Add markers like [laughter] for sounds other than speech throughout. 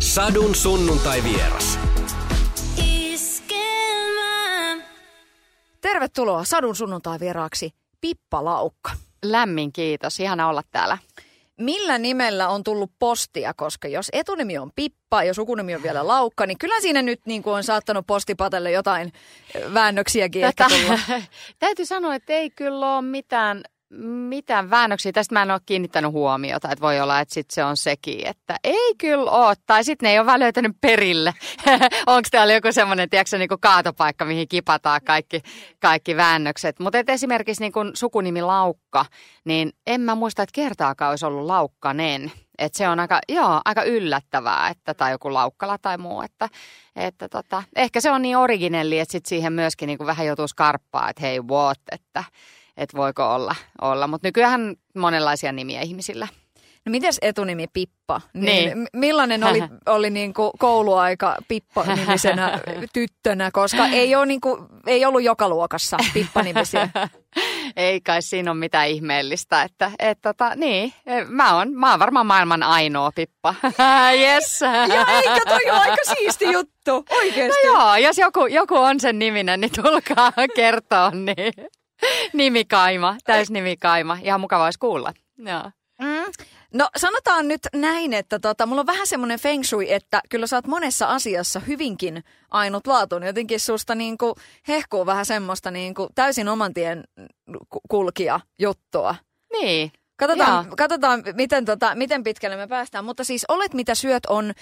Sadun sunnuntai vieras. Tervetuloa Sadun sunnuntai vieraaksi Pippa Laukka. Lämmin kiitos, ihana olla täällä. Millä nimellä on tullut postia, koska jos etunimi on Pippa ja sukunimi on vielä Laukka, niin kyllä siinä nyt niin kuin on saattanut postipatelle jotain väännöksiäkin Tätä, ehkä tulla. [laughs] Täytyy sanoa, että ei kyllä ole mitään mitään väännöksiä. Tästä mä en ole kiinnittänyt huomiota, että voi olla, että sit se on sekin, että ei kyllä ole. Tai sitten ne ei ole vaan löytänyt perille. [laughs] Onko täällä joku semmoinen, tiedätkö, niin kuin kaatopaikka, mihin kipataan kaikki, kaikki väännökset. Mutta esimerkiksi niin kuin sukunimi Laukka, niin en mä muista, että kertaakaan olisi ollut Laukkanen. Et se on aika, joo, aika yllättävää, että, tai joku laukkala tai muu. Että, että tota, ehkä se on niin originelli, että sit siihen myöskin niin kuin vähän joutuu skarppaa, että hei what, että että voiko olla, olla. mutta nykyään monenlaisia nimiä ihmisillä. No mites etunimi Pippa? Niin. niin. Millainen oli, [laughs] oli niin kuin kouluaika Pippa-nimisenä [laughs] tyttönä, koska ei, ole niin kuin, ei ollut joka luokassa Pippa-nimisiä. [laughs] ei kai siinä ole mitään ihmeellistä. Että, et, tota, niin, mä oon, mä oon varmaan maailman ainoa Pippa. yes. ja eikä toi ole aika siisti juttu, oikeasti. No joo, jos joku, joku on sen niminen, niin tulkaa kertoa. Niin. [laughs] nimikaima, täysnimikaima. Ihan mukava olisi kuulla. Joo. Mm. No sanotaan nyt näin, että tota, mulla on vähän semmoinen feng shui, että kyllä sä oot monessa asiassa hyvinkin ainutlaatuinen. Jotenkin susta niin kuin hehkuu vähän semmoista niin kuin täysin oman tien kulkija juttua. Niin. Katsotaan, katsotaan miten, tota, miten pitkälle me päästään. Mutta siis Olet mitä syöt on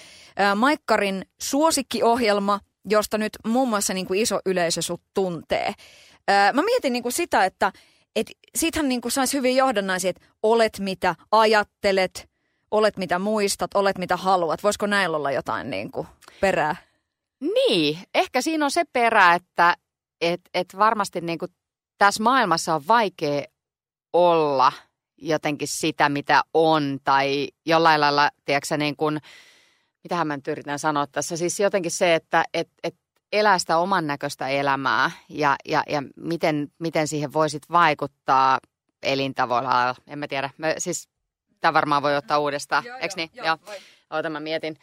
äh, Maikkarin suosikkiohjelma, josta nyt muun muassa niin kuin iso yleisö sut tuntee. Mä mietin niinku sitä, että et siitähän niinku saisi hyvin johdannaisia, että olet mitä ajattelet, olet mitä muistat, olet mitä haluat. Voisiko näillä olla jotain niinku perää? Niin, ehkä siinä on se perä, että et, et varmasti niinku tässä maailmassa on vaikea olla jotenkin sitä, mitä on, tai jollain lailla, tiedätkö niin kuin, mitähän mä nyt yritän sanoa tässä, siis jotenkin se, että et, et elää sitä oman näköistä elämää ja, ja, ja miten, miten siihen voisit vaikuttaa elintavoilla. En mä tiedä. Mä, siis tämä varmaan voi ottaa uudestaan, eikö niin? Joo, joo. Oota, mä mietin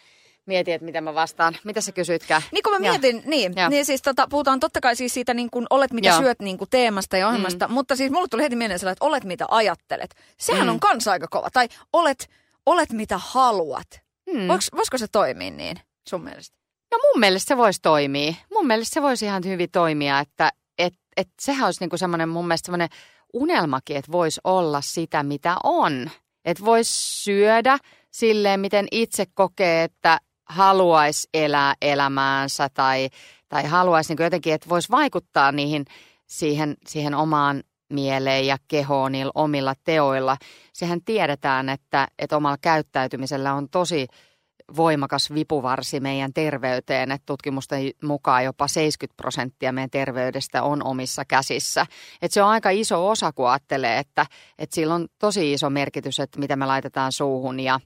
mietin, että miten mä vastaan. Mitä sä kysytkään? Niin kun mä mietin, ja. niin, ja. niin siis tota, puhutaan totta kai siis siitä niin kun olet mitä ja. syöt niin kuin teemasta ja ohjelmasta, mm. mutta siis mulle tuli heti mieleen sellainen, että olet mitä ajattelet. Sehän mm. on kans aika kova. Tai olet, olet mitä haluat. Mm. Voiko, voisiko se toimia niin sun mielestä? No mun mielestä se voisi toimia. Mun mielestä se voisi ihan hyvin toimia, että et, et sehän olisi niinku semmoinen mun mielestä semmoinen unelmakin, että voisi olla sitä, mitä on. Että voisi syödä silleen, miten itse kokee, että haluaisi elää elämäänsä tai, tai haluaisi niin jotenkin, että voisi vaikuttaa niihin siihen, siihen omaan mieleen ja kehoon niillä omilla teoilla. Sehän tiedetään, että, että omalla käyttäytymisellä on tosi voimakas vipuvarsi meidän terveyteen, että tutkimusten mukaan jopa 70 prosenttia meidän terveydestä on omissa käsissä. Että se on aika iso osa, kun ajattelee, että, että sillä on tosi iso merkitys, että mitä me laitetaan suuhun ja,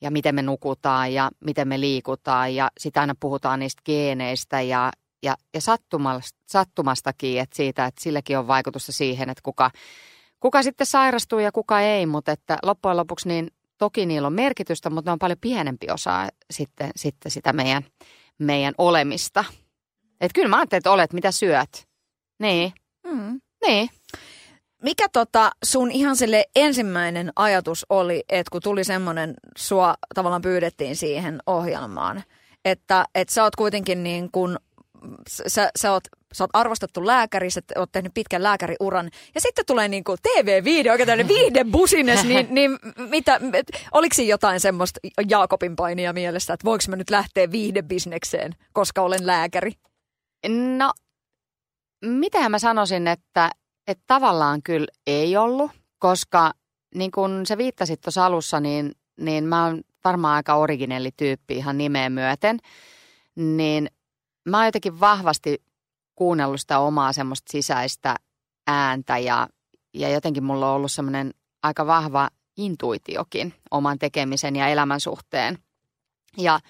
ja miten me nukutaan ja miten me liikutaan ja sitä aina puhutaan niistä geeneistä ja, ja, ja sattumastakin, että siitä, että silläkin on vaikutusta siihen, että kuka, kuka sitten sairastuu ja kuka ei, mutta että loppujen lopuksi niin Toki niillä on merkitystä, mutta ne on paljon pienempi osa sitten, sitten sitä meidän, meidän olemista. Että kyllä mä ajattelin, että olet mitä syöt. Niin. Mm. Niin. Mikä tota sun ihan sille ensimmäinen ajatus oli, että kun tuli semmoinen, sua tavallaan pyydettiin siihen ohjelmaan, että, että sä oot kuitenkin niin kuin sä, sä, oot, sä oot arvostettu lääkäri, sä oot tehnyt pitkän lääkäriuran, ja sitten tulee niin kuin TV-video, oikein tämmöinen viihdebusines, [laughs] niin, niin mitä, oliko siinä jotain semmoista Jaakobin painia mielessä, että voiko mä nyt lähteä viihdebisnekseen, koska olen lääkäri? No, mitähän mä sanoisin, että, että tavallaan kyllä ei ollut, koska niin kuin sä viittasit tuossa alussa, niin, niin mä oon varmaan aika originelli tyyppi ihan nimeen myöten, niin mä oon jotenkin vahvasti kuunnellut sitä omaa semmoista sisäistä ääntä ja, ja jotenkin mulla on ollut semmoinen aika vahva intuitiokin oman tekemisen ja elämän suhteen. Ja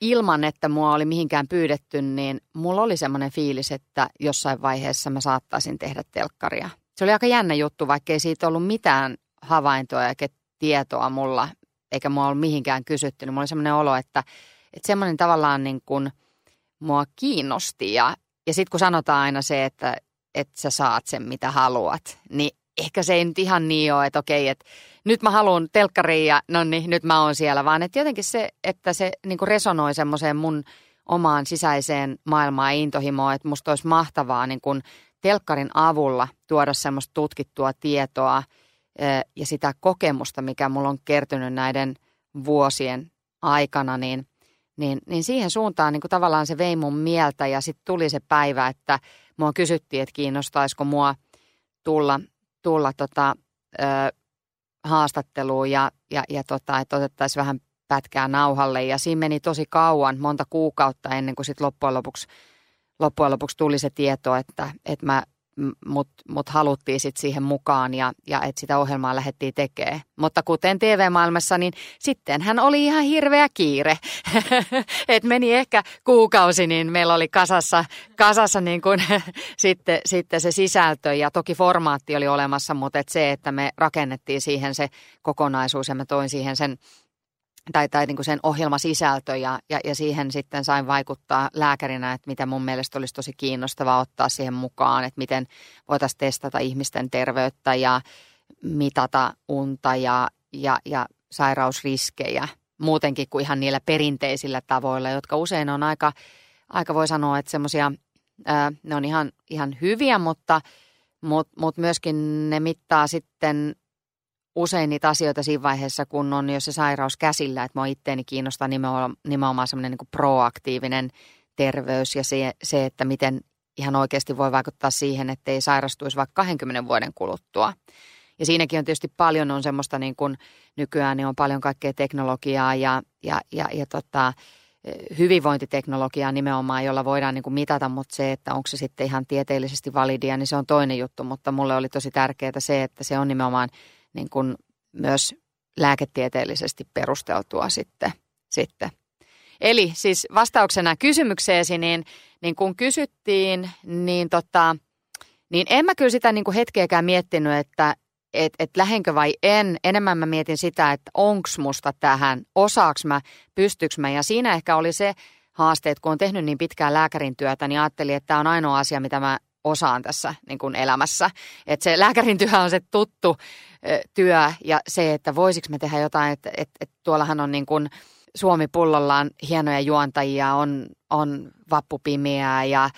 ilman, että mua oli mihinkään pyydetty, niin mulla oli semmoinen fiilis, että jossain vaiheessa mä saattaisin tehdä telkkaria. Se oli aika jännä juttu, vaikka ei siitä ollut mitään havaintoa eikä tietoa mulla, eikä mua ollut mihinkään kysytty. Niin mulla oli semmoinen olo, että, että semmoinen tavallaan niin kuin mua kiinnosti. Ja, ja sitten kun sanotaan aina se, että, että sä saat sen mitä haluat, niin ehkä se ei nyt ihan niin ole, että okei, että nyt mä haluan telkkariin ja no niin, nyt mä oon siellä, vaan että jotenkin se, että se niin resonoi semmoiseen mun omaan sisäiseen maailmaan ja intohimoon, että musta olisi mahtavaa niin kuin telkkarin avulla tuoda semmoista tutkittua tietoa ja sitä kokemusta, mikä mulla on kertynyt näiden vuosien aikana, niin, niin, niin siihen suuntaan niin kuin tavallaan se vei mun mieltä ja sitten tuli se päivä, että mua kysyttiin, että kiinnostaisiko mua tulla, tulla tota, ö, haastatteluun ja, ja, ja tota, että otettaisiin vähän pätkää nauhalle. Ja siinä meni tosi kauan, monta kuukautta ennen kuin sitten loppujen lopuksi, loppujen lopuksi tuli se tieto, että, että mä mut, mut haluttiin sitten siihen mukaan ja, ja että sitä ohjelmaa lähdettiin tekemään. Mutta kuten TV-maailmassa, niin sitten hän oli ihan hirveä kiire. [laughs] Et meni ehkä kuukausi, niin meillä oli kasassa, kasassa niin kun, [laughs] sitten, sitten se sisältö ja toki formaatti oli olemassa, mutta et se, että me rakennettiin siihen se kokonaisuus ja mä toin siihen sen tai, tai niin kuin sen ohjelmasisältö ja, ja, ja siihen sitten sain vaikuttaa lääkärinä, että mitä mun mielestä olisi tosi kiinnostavaa ottaa siihen mukaan, että miten voitaisiin testata ihmisten terveyttä ja mitata unta ja, ja, ja sairausriskejä. Muutenkin kuin ihan niillä perinteisillä tavoilla, jotka usein on aika, aika voi sanoa, että semmoisia, ne on ihan, ihan hyviä, mutta, mutta, mutta myöskin ne mittaa sitten usein niitä asioita siinä vaiheessa, kun on jo se sairaus käsillä, että mua itteeni kiinnostaa nimenomaan, semmoinen niin proaktiivinen terveys ja se, se, että miten ihan oikeasti voi vaikuttaa siihen, että ei sairastuisi vaikka 20 vuoden kuluttua. Ja siinäkin on tietysti paljon on semmoista niin kuin nykyään niin on paljon kaikkea teknologiaa ja, ja, ja, ja tota, hyvinvointiteknologiaa nimenomaan, jolla voidaan niin kuin mitata, mutta se, että onko se sitten ihan tieteellisesti validia, niin se on toinen juttu. Mutta mulle oli tosi tärkeää se, että se on nimenomaan – niin kuin myös lääketieteellisesti perusteltua sitten. sitten. Eli siis vastauksena kysymykseesi, niin, niin kun kysyttiin, niin, tota, niin en mä kyllä sitä niin kuin hetkeäkään miettinyt, että et, et lähenkö vai en. Enemmän mä mietin sitä, että onks musta tähän, osaaks mä, pystyks mä. Ja siinä ehkä oli se haaste, että kun on tehnyt niin pitkään lääkärin työtä, niin ajattelin, että tämä on ainoa asia, mitä mä osaan tässä niin kuin elämässä. Että se lääkärin työ on se tuttu työ ja se, että voisiko me tehdä jotain, että, että, että tuollahan on niin kuin Suomi pullollaan hienoja juontajia, on, on Vappupimiä ja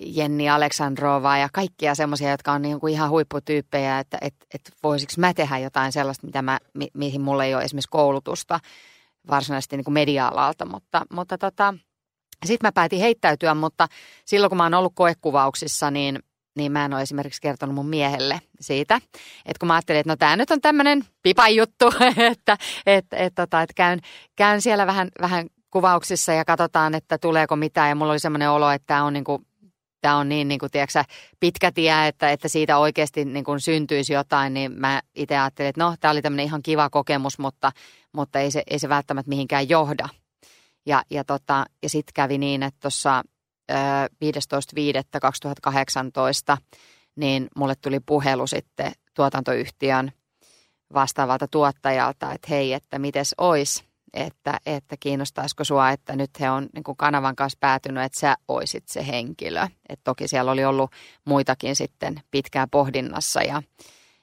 Jenni Aleksandrova ja kaikkia semmoisia, jotka on niin kuin ihan huipputyyppejä, että, että, että voisiko mä tehdä jotain sellaista, mitä mä, mi, mihin mulla ei ole esimerkiksi koulutusta varsinaisesti niin kuin media-alalta, mutta, mutta tota, sitten mä päätin heittäytyä, mutta silloin kun mä oon ollut koekuvauksissa, niin, niin mä en ole esimerkiksi kertonut mun miehelle siitä. Että kun mä ajattelin, että no tämä nyt on tämmöinen pipan juttu, [laughs] että, että, että, että, että käyn, käyn siellä vähän, vähän kuvauksissa ja katsotaan, että tuleeko mitään. Ja mulla oli semmoinen olo, että tämä on niin kuin tämä on niin, niin kuin, tiedätkö, pitkä tie, että, että siitä oikeasti niin kuin syntyisi jotain, niin mä itse ajattelin, että no, tämä oli tämmöinen ihan kiva kokemus, mutta, mutta ei, se, ei se välttämättä mihinkään johda. Ja, ja, tota, ja sitten kävi niin, että tuossa 15.5.2018 niin mulle tuli puhelu sitten tuotantoyhtiön vastaavalta tuottajalta, että hei, että mites ois, että, että kiinnostaisiko sua, että nyt he on niin kuin kanavan kanssa päätynyt, että sä oisit se henkilö. Et toki siellä oli ollut muitakin sitten pitkään pohdinnassa ja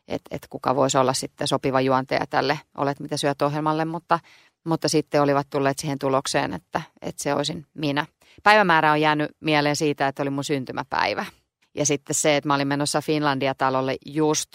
että et kuka voisi olla sitten sopiva juontaja tälle Olet mitä syöt ohjelmalle, mutta mutta sitten olivat tulleet siihen tulokseen, että, että se olisin minä. Päivämäärä on jäänyt mieleen siitä, että oli mun syntymäpäivä. Ja sitten se, että mä olin menossa Finlandia-talolle just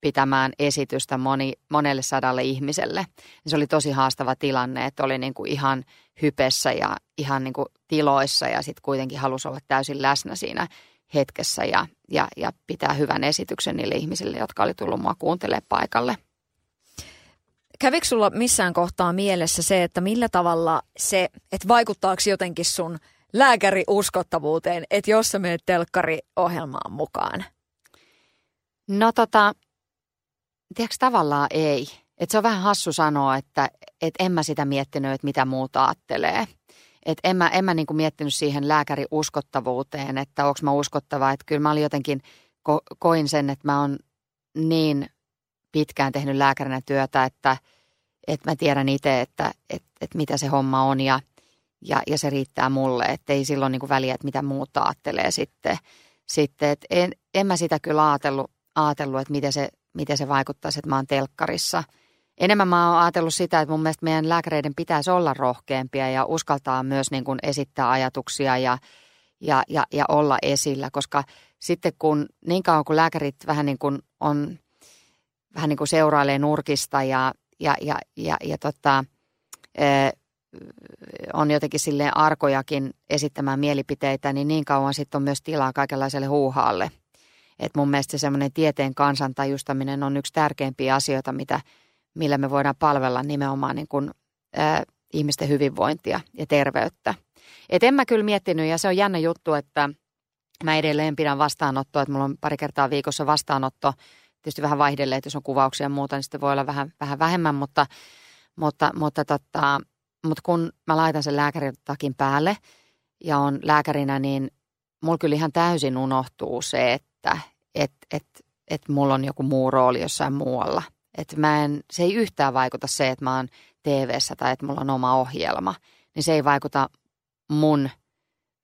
pitämään esitystä moni, monelle sadalle ihmiselle. Se oli tosi haastava tilanne, että oli niin kuin ihan hypessä ja ihan niin kuin tiloissa ja sitten kuitenkin halusi olla täysin läsnä siinä hetkessä ja, ja, ja pitää hyvän esityksen niille ihmisille, jotka oli tullut mua kuuntelemaan paikalle. Kävikö sulla missään kohtaa mielessä se, että millä tavalla se, että vaikuttaako jotenkin sun lääkäri uskottavuuteen, että jos sä menet telkkariohjelmaan mukaan? No tota, tiedätkö tavallaan ei. Et se on vähän hassu sanoa, että et en mä sitä miettinyt, että mitä muuta ajattelee. Et en mä, en mä niinku miettinyt siihen lääkäri uskottavuuteen, että onko mä uskottava. Että kyllä mä olin jotenkin, ko, koin sen, että mä oon niin pitkään tehnyt lääkärinä työtä, että, että mä tiedän itse, että, että, että mitä se homma on ja, ja, ja se riittää mulle. Että ei silloin niin kuin väliä, että mitä muut ajattelee sitten. sitten että en, en mä sitä kyllä ajatellut, ajatellut että miten se, miten se vaikuttaisi, että mä oon telkkarissa. Enemmän mä oon ajatellut sitä, että mun mielestä meidän lääkäreiden pitäisi olla rohkeampia ja uskaltaa myös niin kuin esittää ajatuksia ja, ja, ja, ja olla esillä, koska sitten kun niin kauan kuin lääkärit vähän niin kuin on, vähän niin kuin seurailee nurkista ja, ja, ja, ja, ja tota, on jotenkin sille arkojakin esittämään mielipiteitä, niin niin kauan sitten on myös tilaa kaikenlaiselle huuhaalle. Et mun mielestä semmoinen tieteen kansantajustaminen on yksi tärkeimpiä asioita, mitä, millä me voidaan palvella nimenomaan niin kuin, ää, ihmisten hyvinvointia ja terveyttä. Et en mä kyllä miettinyt, ja se on jännä juttu, että mä edelleen pidän vastaanottoa, että mulla on pari kertaa viikossa vastaanotto, tietysti vähän vaihdelleen, että jos on kuvauksia ja muuta, niin sitten voi olla vähän, vähän vähemmän, mutta, mutta, mutta, tota, mutta kun mä laitan sen lääkärin takin päälle ja on lääkärinä, niin mulla kyllä ihan täysin unohtuu se, että et, et, et mulla on joku muu rooli jossain muualla. Että mä en, se ei yhtään vaikuta se, että mä oon tv tai että mulla on oma ohjelma. Niin se ei vaikuta mun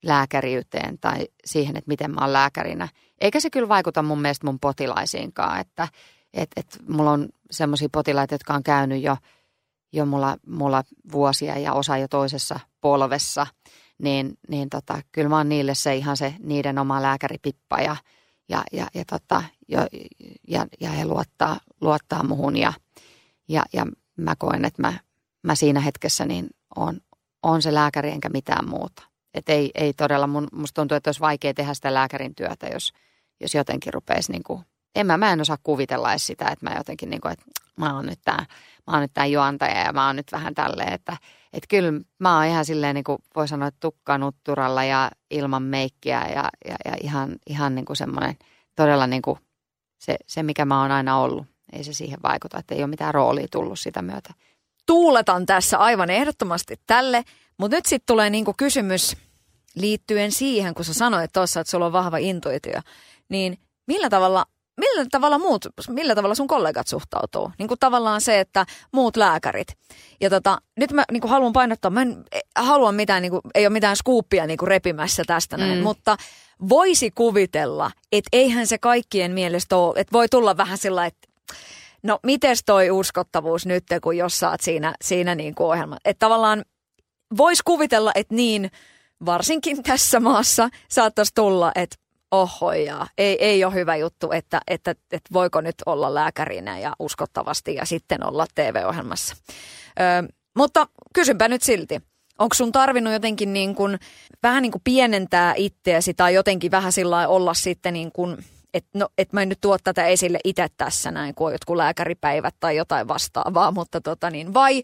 lääkäriyteen tai siihen, että miten mä oon lääkärinä. Eikä se kyllä vaikuta mun mielestä mun potilaisiinkaan, että et, et mulla on semmoisia potilaita, jotka on käynyt jo, jo mulla, mulla vuosia ja osa jo toisessa polvessa, niin, niin tota, kyllä mä oon niille se ihan se niiden oma lääkäripippa ja, ja, ja, ja, tota, ja, ja, ja he luottaa, luottaa muhun ja, ja, ja mä koen, että mä, mä siinä hetkessä niin on, on se lääkäri enkä mitään muuta. Et ei, ei todella, mun, musta tuntuu, että olisi vaikea tehdä sitä lääkärin työtä, jos, jos jotenkin rupeisi niin kuin, en mä, mä en osaa kuvitella edes sitä, että mä jotenkin niin kuin, että mä oon nyt tää, mä oon nyt tää juontaja ja mä oon nyt vähän tälleen, että että kyllä mä oon ihan silleen niin kuin voi sanoa, että tukkanutturalla ja ilman meikkiä ja, ja, ja ihan, ihan niin kuin semmoinen todella niin kuin se, se, mikä mä oon aina ollut. Ei se siihen vaikuta, että ei ole mitään roolia tullut sitä myötä. Tuuletan tässä aivan ehdottomasti tälle, mutta nyt sitten tulee niinku kysymys liittyen siihen, kun sä sanoit tuossa, että sulla on vahva intuitio, niin millä tavalla millä tavalla muut, millä tavalla sun kollegat suhtautuu? Niin kuin tavallaan se, että muut lääkärit. Ja tota, nyt mä niin kuin haluan painottaa, mä en halua mitään, niin kuin, ei ole mitään skuuppia niin kuin repimässä tästä näin, mm. mutta voisi kuvitella, että eihän se kaikkien mielestä ole, että voi tulla vähän sillä, että no mites toi uskottavuus nyt, kun jos saat siinä, siinä niin kuin ohjelma. Että tavallaan voisi kuvitella, että niin varsinkin tässä maassa saattaisi tulla, että ohoja, ei, ei ole hyvä juttu, että, että, että voiko nyt olla lääkärinä ja uskottavasti ja sitten olla TV-ohjelmassa. Ö, mutta kysynpä nyt silti, onko sun tarvinnut jotenkin niin kuin, vähän niin kuin pienentää itseäsi tai jotenkin vähän sillä olla sitten niin kuin, että no, et mä en nyt tuo tätä esille itse tässä näin, kun on jotkut lääkäripäivät tai jotain vastaavaa, mutta tota niin, vai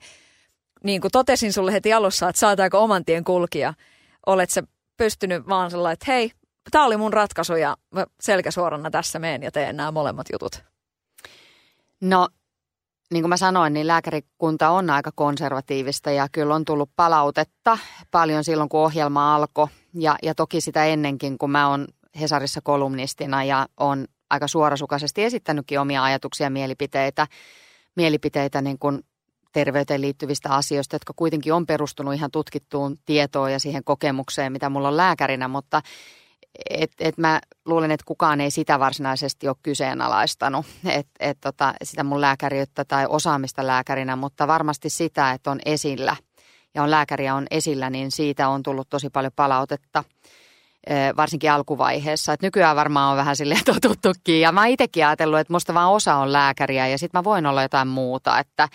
niin kuin totesin sulle heti alussa, että saataanko oman tien kulkija, olet se pystynyt vaan sellainen, että hei, tämä oli mun ratkaisu ja selkäsuorana tässä meen ja teen nämä molemmat jutut. No, niin kuin mä sanoin, niin lääkärikunta on aika konservatiivista ja kyllä on tullut palautetta paljon silloin, kun ohjelma alkoi. Ja, ja toki sitä ennenkin, kun mä oon Hesarissa kolumnistina ja on aika suorasukaisesti esittänytkin omia ajatuksia ja mielipiteitä, mielipiteitä niin kuin terveyteen liittyvistä asioista, jotka kuitenkin on perustunut ihan tutkittuun tietoon ja siihen kokemukseen, mitä mulla on lääkärinä, mutta et, et mä luulen, että kukaan ei sitä varsinaisesti ole kyseenalaistanut, et, et tota, sitä mun lääkäriyttä tai osaamista lääkärinä, mutta varmasti sitä, että on esillä. Ja on lääkäriä on esillä, niin siitä on tullut tosi paljon palautetta varsinkin alkuvaiheessa. Et nykyään varmaan on vähän silleen [laughs] totuttukin ja mä itsekin ajatellut, että musta vaan osa on lääkäriä ja sitten mä voin olla jotain muuta, että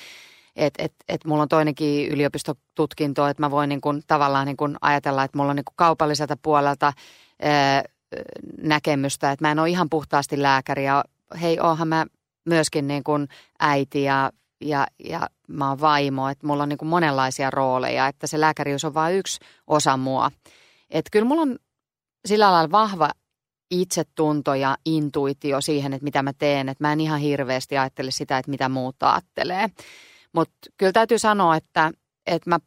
et, et, et mulla on toinenkin yliopistotutkinto, että mä voin niin kun, tavallaan niin kun ajatella, että mulla on niin kaupalliselta puolelta näkemystä, että mä en ole ihan puhtaasti lääkäri ja hei, oonhan mä myöskin niin kuin äiti ja, ja, ja mä oon vaimo, että mulla on niin monenlaisia rooleja, että se lääkäriys on vain yksi osa mua. Että kyllä mulla on sillä lailla vahva itsetunto ja intuitio siihen, että mitä mä teen, että mä en ihan hirveästi ajattele sitä, että mitä muut ajattelee. Mutta kyllä täytyy sanoa, että, että mä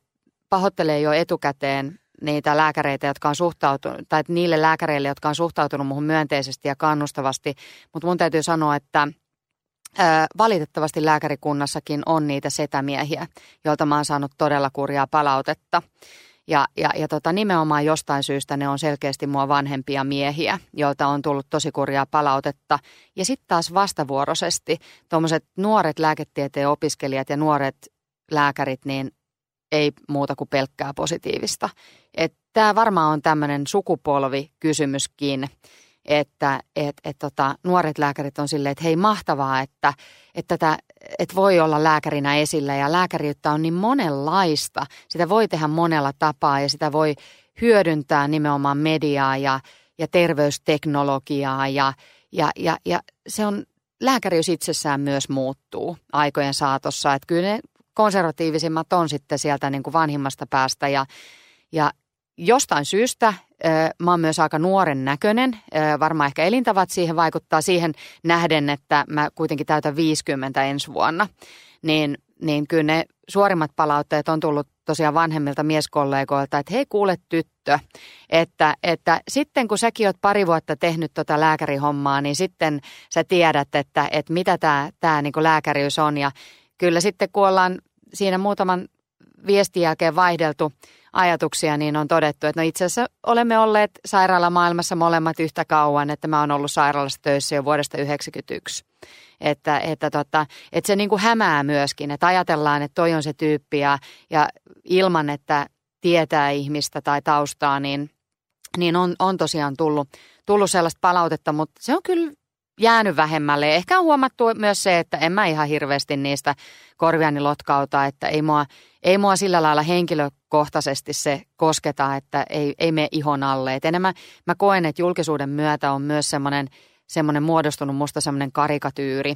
pahoittelen jo etukäteen niitä lääkäreitä, jotka on suhtautunut, tai niille lääkäreille, jotka on suhtautunut muuhun myönteisesti ja kannustavasti. Mutta mun täytyy sanoa, että, valitettavasti lääkärikunnassakin on niitä setämiehiä, joilta mä oon saanut todella kurjaa palautetta. Ja, ja, ja tota, nimenomaan jostain syystä ne on selkeästi mua vanhempia miehiä, joilta on tullut tosi kurjaa palautetta. Ja sitten taas vastavuoroisesti tuommoiset nuoret lääketieteen opiskelijat ja nuoret lääkärit, niin ei muuta kuin pelkkää positiivista. Tämä varmaan on tämmöinen sukupolvikysymyskin, että et, et tota, nuoret lääkärit on silleen, että hei mahtavaa, että, että, tätä, että voi olla lääkärinä esillä ja lääkäriyttä on niin monenlaista. Sitä voi tehdä monella tapaa ja sitä voi hyödyntää nimenomaan mediaa ja, ja terveysteknologiaa ja, ja, ja, ja se on, lääkäriys itsessään myös muuttuu aikojen saatossa. Että kyllä ne konservatiivisimmat on sitten sieltä niin kuin vanhimmasta päästä ja, ja jostain syystä mä oon myös aika nuoren näköinen. Varmaan ehkä elintavat siihen vaikuttaa siihen nähden, että mä kuitenkin täytän 50 ensi vuonna. Niin, niin kyllä ne suorimmat palautteet on tullut tosiaan vanhemmilta mieskollegoilta, että hei kuule tyttö, että, että sitten kun säkin oot pari vuotta tehnyt tota lääkärihommaa, niin sitten sä tiedät, että, että mitä tämä tää niinku lääkäriys on. Ja kyllä sitten kun ollaan siinä muutaman viestin jälkeen vaihdeltu ajatuksia, niin on todettu, että no itse asiassa olemme olleet sairaalamaailmassa molemmat yhtä kauan, että mä oon ollut sairaalassa töissä jo vuodesta 1991. Että, että, tota, että se niin kuin hämää myöskin, että ajatellaan, että toi on se tyyppi ja, ja ilman, että tietää ihmistä tai taustaa, niin, niin on, on tosiaan tullut, tullut sellaista palautetta, mutta se on kyllä jäänyt vähemmälle. Ehkä on huomattu myös se, että en mä ihan hirveästi niistä korviani lotkauta, että ei mua, ei mua sillä lailla henkilökohtaisesti se kosketa, että ei, ei mene ihon alle. Et enemmän mä koen, että julkisuuden myötä on myös semmoinen – semmoinen muodostunut musta semmoinen karikatyyri.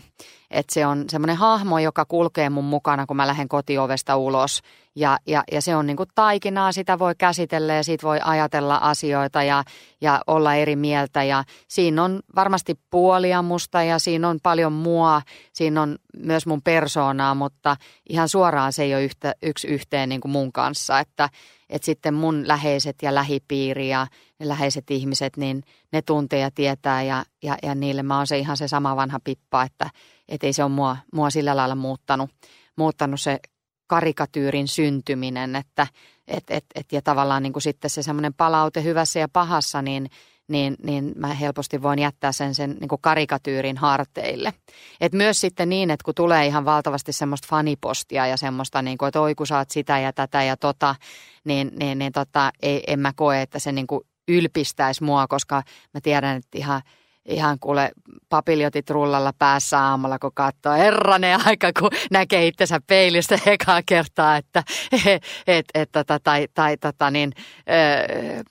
Että se on semmoinen hahmo, joka kulkee mun mukana, kun mä lähden kotiovesta ulos. Ja, ja, ja se on niin kuin taikinaa, sitä voi käsitellä ja siitä voi ajatella asioita ja, ja olla eri mieltä. Ja siinä on varmasti puolia musta ja siinä on paljon mua, siinä on myös mun persoonaa, mutta ihan suoraan se ei ole yhtä, yksi yhteen niin kuin mun kanssa. Että, että sitten mun läheiset ja lähipiiri ja ne läheiset ihmiset, niin ne tuntee ja tietää ja, ja, ja niille mä oon se ihan se sama vanha pippa, että et ei se ole mua, mua sillä lailla muuttanut, muuttanut se karikatyyrin syntyminen, että et, et, et, ja tavallaan niin kuin sitten se semmoinen palaute hyvässä ja pahassa, niin, niin, niin mä helposti voin jättää sen, sen niin kuin karikatyyrin harteille. Et myös sitten niin, että kun tulee ihan valtavasti semmoista fanipostia ja semmoista, niin kuin, että oi kun saat sitä ja tätä ja tota, niin, niin, niin tota, ei, en mä koe, että se niin kuin ylpistäisi mua, koska mä tiedän, että ihan ihan kuule papiljotit rullalla päässä aamulla, kun katsoo herranen aika, kun näkee itsensä peilistä [laughs] ekaa kertaa, että [laughs] et, et, tota, tai, tai tota, niin, ö,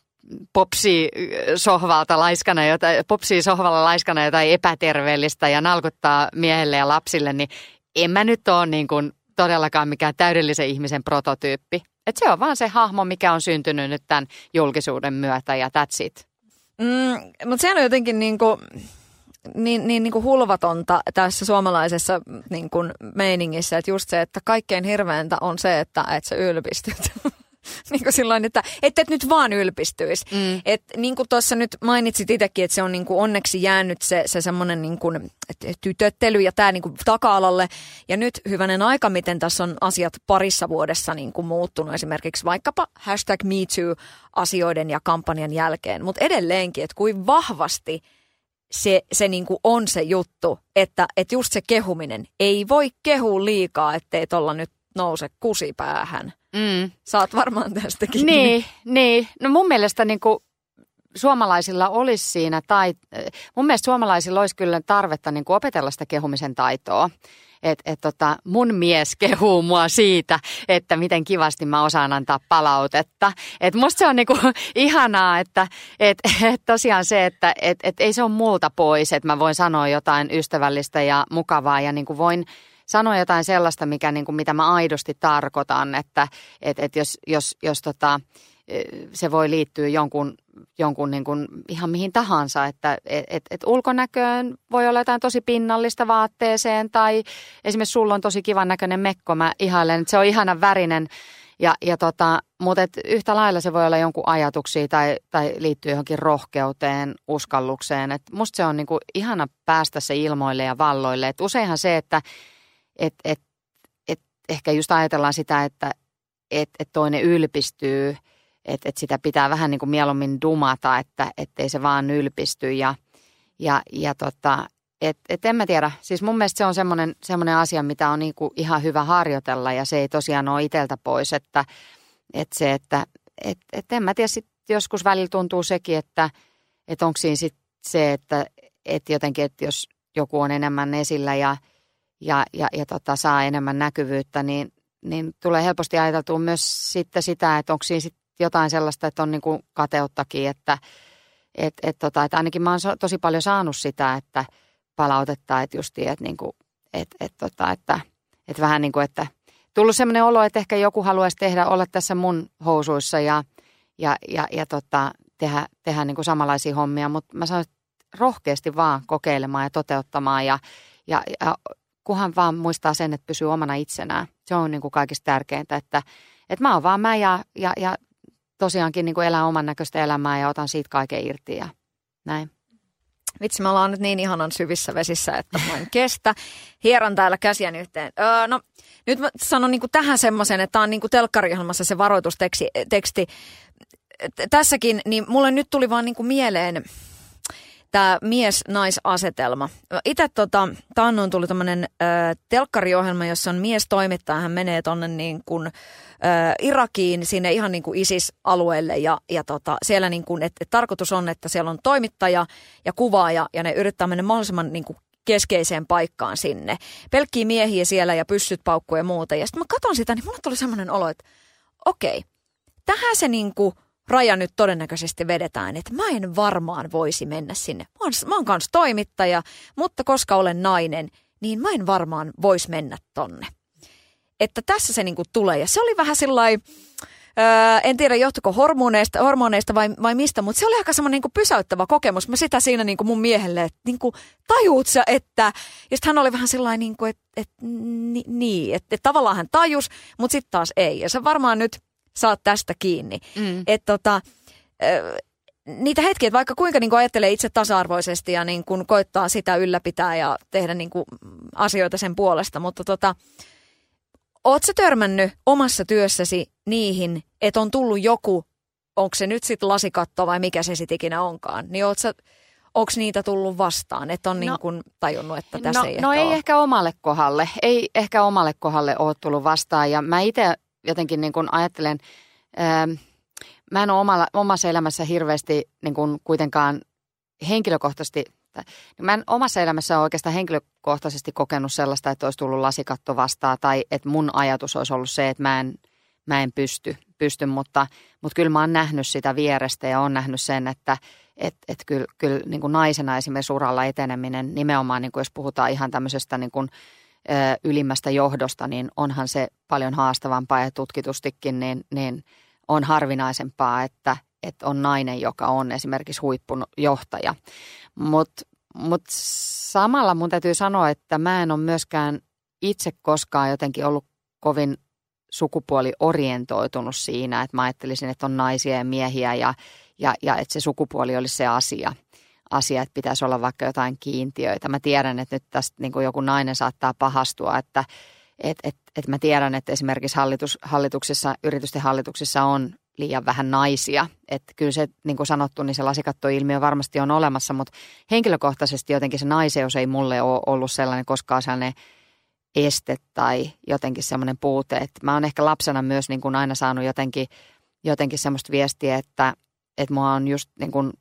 popsii sohvalta laiskana, jota, popsii sohvalla laiskana jotain epäterveellistä ja nalkuttaa miehelle ja lapsille, niin en mä nyt ole niin kuin todellakaan mikään täydellisen ihmisen prototyyppi. Et se on vaan se hahmo, mikä on syntynyt nyt tämän julkisuuden myötä ja that's it. Mm, mutta se on jotenkin niin kuin, niin, niin, niin kuin hulvatonta tässä suomalaisessa niin kuin meiningissä, että just se, että kaikkein hirveintä on se, että, että sä ylpistyt. [laughs] [laughs] niin kuin silloin, että et, et nyt vaan ylpistyisi. Mm. Et, niin kuin tuossa nyt mainitsit itsekin, että se on niin kuin onneksi jäänyt se, se semmoinen niin kuin, tytöttely ja tämä niin kuin taka-alalle. Ja nyt hyvänen aika, miten tässä on asiat parissa vuodessa niin kuin muuttunut esimerkiksi vaikkapa hashtag MeToo-asioiden ja kampanjan jälkeen. Mutta edelleenkin, että kuin vahvasti se, se niin kuin on se juttu, että, että just se kehuminen. Ei voi kehua liikaa, ettei tuolla nyt nouse kusipäähän. Mm. Saat varmaan tästäkin. Niin, niin. No mun mielestä niin kuin suomalaisilla olisi siinä, tai mun mielestä suomalaisilla olisi kyllä tarvetta niin kuin opetella sitä kehumisen taitoa. Että et tota, mun mies kehuu mua siitä, että miten kivasti mä osaan antaa palautetta. Et musta se on niinku [laughs] ihanaa, että et, et tosiaan se, että et, et ei se ole multa pois, että mä voin sanoa jotain ystävällistä ja mukavaa ja niinku voin – sanoa jotain sellaista, mikä, niin kuin, mitä mä aidosti tarkoitan, että et, et jos, jos, jos tota, e, se voi liittyä jonkun, jonkun niin kuin ihan mihin tahansa, että et, et, et ulkonäköön voi olla jotain tosi pinnallista vaatteeseen tai esimerkiksi sulla on tosi kivan näköinen mekko, mä ihailen, että se on ihanan värinen Ja, ja tota, mutta et yhtä lailla se voi olla jonkun ajatuksia tai, tai liittyy johonkin rohkeuteen, uskallukseen. Et musta se on niinku ihana päästä se ilmoille ja valloille. Et useinhan se, että et, et, et ehkä just ajatellaan sitä, että et, et toinen ylpistyy, että et sitä pitää vähän niin kuin mieluummin dumata, että ettei se vaan ylpisty. Ja, ja, ja tota, et, et en mä tiedä. Siis mun mielestä se on semmoinen, semmoinen asia, mitä on niinku ihan hyvä harjoitella ja se ei tosiaan ole iteltä pois. Että et se, että et, et en mä tiedä, sit joskus välillä tuntuu sekin, että et onko siinä sit se, että et jotenkin, että jos joku on enemmän esillä ja, ja, ja, ja tota, saa enemmän näkyvyyttä, niin, niin tulee helposti ajateltua myös sitten sitä, että onko siinä sit jotain sellaista, että on niinku kateuttakin, että et, et tota, et ainakin mä oon tosi paljon saanut sitä, että – palautetta, että justi, että, niin kuin, että, että, tota, että, että vähän niin kuin, että tullut sellainen olo, että ehkä joku haluaisi tehdä, olla tässä mun housuissa ja, ja, ja, ja tota, tehdä, tehdä niin kuin samanlaisia hommia, mutta mä sanoin, rohkeasti vaan kokeilemaan ja toteuttamaan ja, ja, ja kunhan vaan muistaa sen, että pysyy omana itsenään. Se on niin kuin kaikista tärkeintä, että, että mä oon vaan mä ja, ja, ja tosiaankin niin kuin elää oman näköistä elämää ja otan siitä kaiken irti ja näin. Vitsi, me ollaan nyt niin ihanan syvissä vesissä, että mä en kestä. Hieron täällä käsiän yhteen. Öö, no, nyt mä sanon niin tähän semmoisen, että tämä on niin telkkariohjelmassa se varoitusteksti. Teksti. Tässäkin, niin mulle nyt tuli vaan niin mieleen tämä mies-naisasetelma. Itse tota, taannoin tuli tämmöinen telkkariohjelma, jossa on mies toimittaja. Hän menee tonne niin kuin, Irakiin sinne ihan niin kuin ISIS-alueelle ja, ja tota, siellä niin kuin, että, että tarkoitus on, että siellä on toimittaja ja kuvaaja ja ne yrittää mennä mahdollisimman niin kuin keskeiseen paikkaan sinne. Pelkkiä miehiä siellä ja pyssyt paukkuu ja muuta. Ja sitten mä katson sitä, niin mulle tuli semmoinen olo, että okei, tähän se niin kuin raja nyt todennäköisesti vedetään, että mä en varmaan voisi mennä sinne. Mä oon, mä oon kanssa toimittaja, mutta koska olen nainen, niin mä en varmaan voisi mennä tonne. Että tässä se niinku tulee. Ja se oli vähän sellainen, öö, en tiedä johtuiko hormoneista, hormoneista vai, vai mistä, mutta se oli aika semmoinen niinku pysäyttävä kokemus. Mä sitä siinä niinku mun miehelle, että niinku, tajuut sä, että... Ja hän oli vähän sellainen, niinku, että et, ni, niin, että et tavallaan hän tajus, mutta sitten taas ei. Ja sä varmaan nyt saat tästä kiinni. Mm. Että tota, niitä hetkiä, vaikka kuinka niin kuin ajattelee itse tasa-arvoisesti ja niin kuin koittaa sitä ylläpitää ja tehdä niin kuin asioita sen puolesta, mutta tota, Oletko törmännyt omassa työssäsi niihin, että on tullut joku, onko se nyt sitten lasikatto vai mikä se sitten ikinä onkaan, niin onko niitä tullut vastaan, että on no, niin kuin tajunnut, että tässä no, ei No ehkä ei ole. ehkä omalle kohdalle, ei ehkä omalle kohdalle ole tullut vastaan ja mä itse jotenkin niin kuin ajattelen, ää, mä en ole omalla, omassa elämässä hirveästi niin kuin kuitenkaan henkilökohtaisesti niin mä en omassa elämässä ole oikeastaan henkilökohtaisesti kokenut sellaista, että olisi tullut lasikatto vastaan tai että mun ajatus olisi ollut se, että mä en, mä en pysty, pysty mutta, mutta kyllä mä oon nähnyt sitä vierestä ja oon nähnyt sen, että et, et kyllä, kyllä niin kuin naisena esimerkiksi uralla eteneminen, nimenomaan niin kuin jos puhutaan ihan tämmöisestä niin kuin, ylimmästä johdosta, niin onhan se paljon haastavampaa ja tutkitustikin, niin, niin on harvinaisempaa, että, että on nainen, joka on esimerkiksi huippujohtaja. Mutta mut samalla mun täytyy sanoa, että mä en ole myöskään itse koskaan jotenkin ollut kovin sukupuoliorientoitunut siinä, että mä ajattelisin, että on naisia ja miehiä ja, ja, ja että se sukupuoli olisi se asia, asia, että pitäisi olla vaikka jotain kiintiöitä. Mä tiedän, että nyt tästä niin joku nainen saattaa pahastua, että et, et, et mä tiedän, että esimerkiksi hallitus, hallituksissa, yritysten hallituksissa on liian vähän naisia. Että kyllä se, niin kuin sanottu, niin se lasikattoilmiö varmasti on olemassa, mutta henkilökohtaisesti jotenkin se naiseus ei mulle ole ollut sellainen koskaan sellainen este tai jotenkin semmoinen puute. Että mä oon ehkä lapsena myös niin kuin aina saanut jotenkin, jotenkin semmoista viestiä, että, että mua on just niin kuin,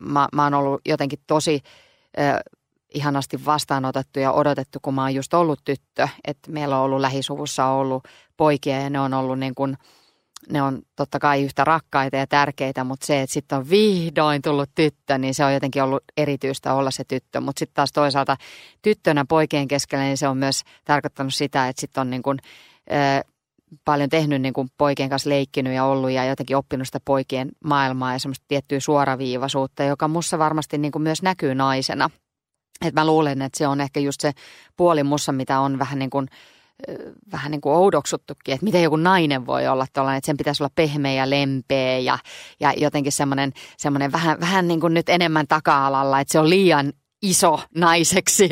mä, mä oon ollut jotenkin tosi äh, ihanasti vastaanotettu ja odotettu, kun mä oon just ollut tyttö. Että meillä on ollut lähisuvussa ollut poikia ja ne on ollut niin kuin – ne on totta kai yhtä rakkaita ja tärkeitä, mutta se, että sitten on vihdoin tullut tyttö, niin se on jotenkin ollut erityistä olla se tyttö. Mutta sitten taas toisaalta tyttönä poikien keskellä, niin se on myös tarkoittanut sitä, että sitten on niin kuin, äh, paljon tehnyt niin kuin poikien kanssa leikkinyt ja ollut ja jotenkin oppinut sitä poikien maailmaa ja semmoista tiettyä suoraviivaisuutta, joka mussa varmasti niin kuin myös näkyy naisena. Et mä luulen, että se on ehkä just se puoli mussa, mitä on vähän niin kuin – vähän niin kuin oudoksuttukin, että miten joku nainen voi olla tuollainen, että sen pitäisi olla pehmeä ja lempeä ja, ja jotenkin semmoinen, semmoinen vähän, vähän niin kuin nyt enemmän taka-alalla, että se on liian iso naiseksi,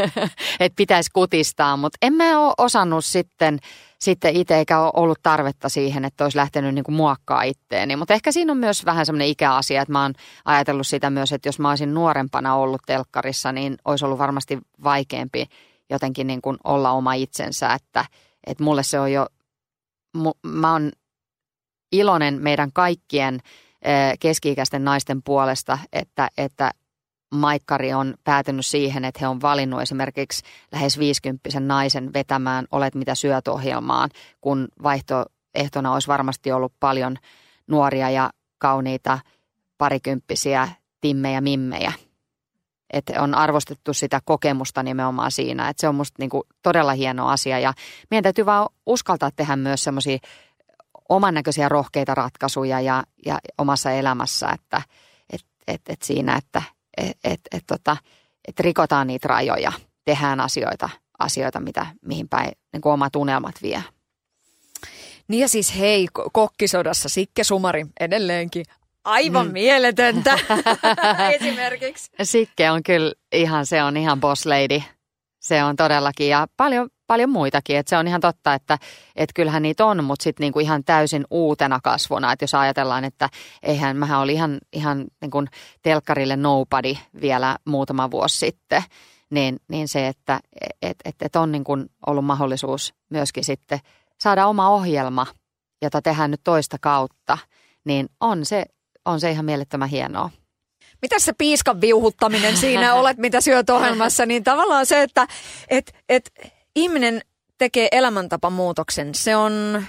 [laughs] että pitäisi kutistaa, mutta en mä ole osannut sitten, sitten itse eikä ole ollut tarvetta siihen, että olisi lähtenyt niin kuin muokkaa itteeni. Mutta ehkä siinä on myös vähän semmoinen ikäasia, että mä oon ajatellut sitä myös, että jos mä olisin nuorempana ollut telkkarissa, niin olisi ollut varmasti vaikeampi jotenkin niin kuin olla oma itsensä, että, että mulle se on jo, mä oon iloinen meidän kaikkien keski-ikäisten naisten puolesta, että, että Maikkari on päätynyt siihen, että he on valinnut esimerkiksi lähes 50 naisen vetämään Olet mitä syöt ohjelmaan, kun vaihtoehtona olisi varmasti ollut paljon nuoria ja kauniita parikymppisiä timmejä mimmejä. Että on arvostettu sitä kokemusta nimenomaan siinä, että se on musta niinku todella hieno asia ja meidän täytyy vaan uskaltaa tehdä myös semmoisia oman näköisiä rohkeita ratkaisuja ja, ja omassa elämässä, että et, et, et siinä, että että et, et, tota, et rikotaan niitä rajoja, tehdään asioita, asioita mitä, mihin päin niin kuin omat unelmat vie. Niin ja siis hei, kokkisodassa Sikke Sumari edelleenkin aivan mm. mieletöntä [laughs] esimerkiksi. Sikke on kyllä ihan, se on ihan boss lady. Se on todellakin ja paljon, paljon muitakin. Et se on ihan totta, että et kyllähän niitä on, mutta sitten niinku ihan täysin uutena kasvuna. Et jos ajatellaan, että eihän, mähän oli ihan, ihan niinku telkkarille nobody vielä muutama vuosi sitten, niin, niin se, että et, et, et on niinku ollut mahdollisuus myöskin sitten saada oma ohjelma, jota tehdään nyt toista kautta, niin on se, on se ihan mielettömän hienoa mitä se piiskan viuhuttaminen siinä olet, mitä syöt ohjelmassa, niin tavallaan se, että et, et, ihminen tekee elämäntapamuutoksen, se on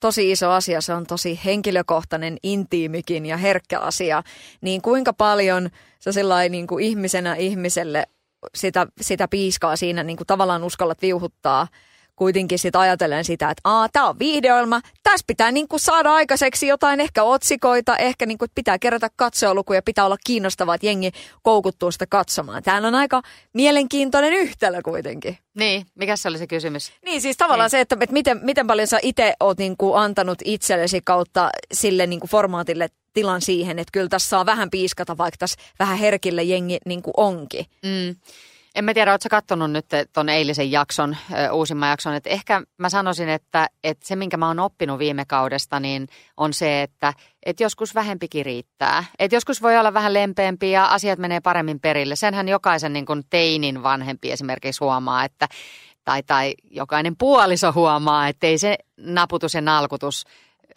tosi iso asia, se on tosi henkilökohtainen, intiimikin ja herkkä asia, niin kuinka paljon sä sellainen niin kuin ihmisenä ihmiselle sitä, sitä piiskaa siinä niin kuin tavallaan uskallat viuhuttaa – kuitenkin sit ajatellen sitä, että aa, tämä on viihdeohjelma, tässä pitää niinku saada aikaiseksi jotain ehkä otsikoita, ehkä niinku, pitää kerätä katsojalukuja, pitää olla kiinnostavaa, että jengi koukuttuu sitä katsomaan. Tämä on aika mielenkiintoinen yhtälö kuitenkin. Niin, mikä se oli se kysymys? Niin, siis tavallaan niin. se, että, että miten, miten paljon sä itse oot niinku antanut itsellesi kautta sille niinku formaatille tilan siihen, että kyllä tässä saa vähän piiskata, vaikka tässä vähän herkille jengi niinku onkin. Mm. En mä tiedä, ootko katsonut nyt ton eilisen jakson, uusimman jakson, että ehkä mä sanoisin, että, että se minkä mä oon oppinut viime kaudesta, niin on se, että, että joskus vähempikin riittää. Että joskus voi olla vähän lempeämpi ja asiat menee paremmin perille. Senhän jokaisen niin kuin teinin vanhempi esimerkiksi huomaa, että tai, tai jokainen puoliso huomaa, että ei se naputus ja nalkutus –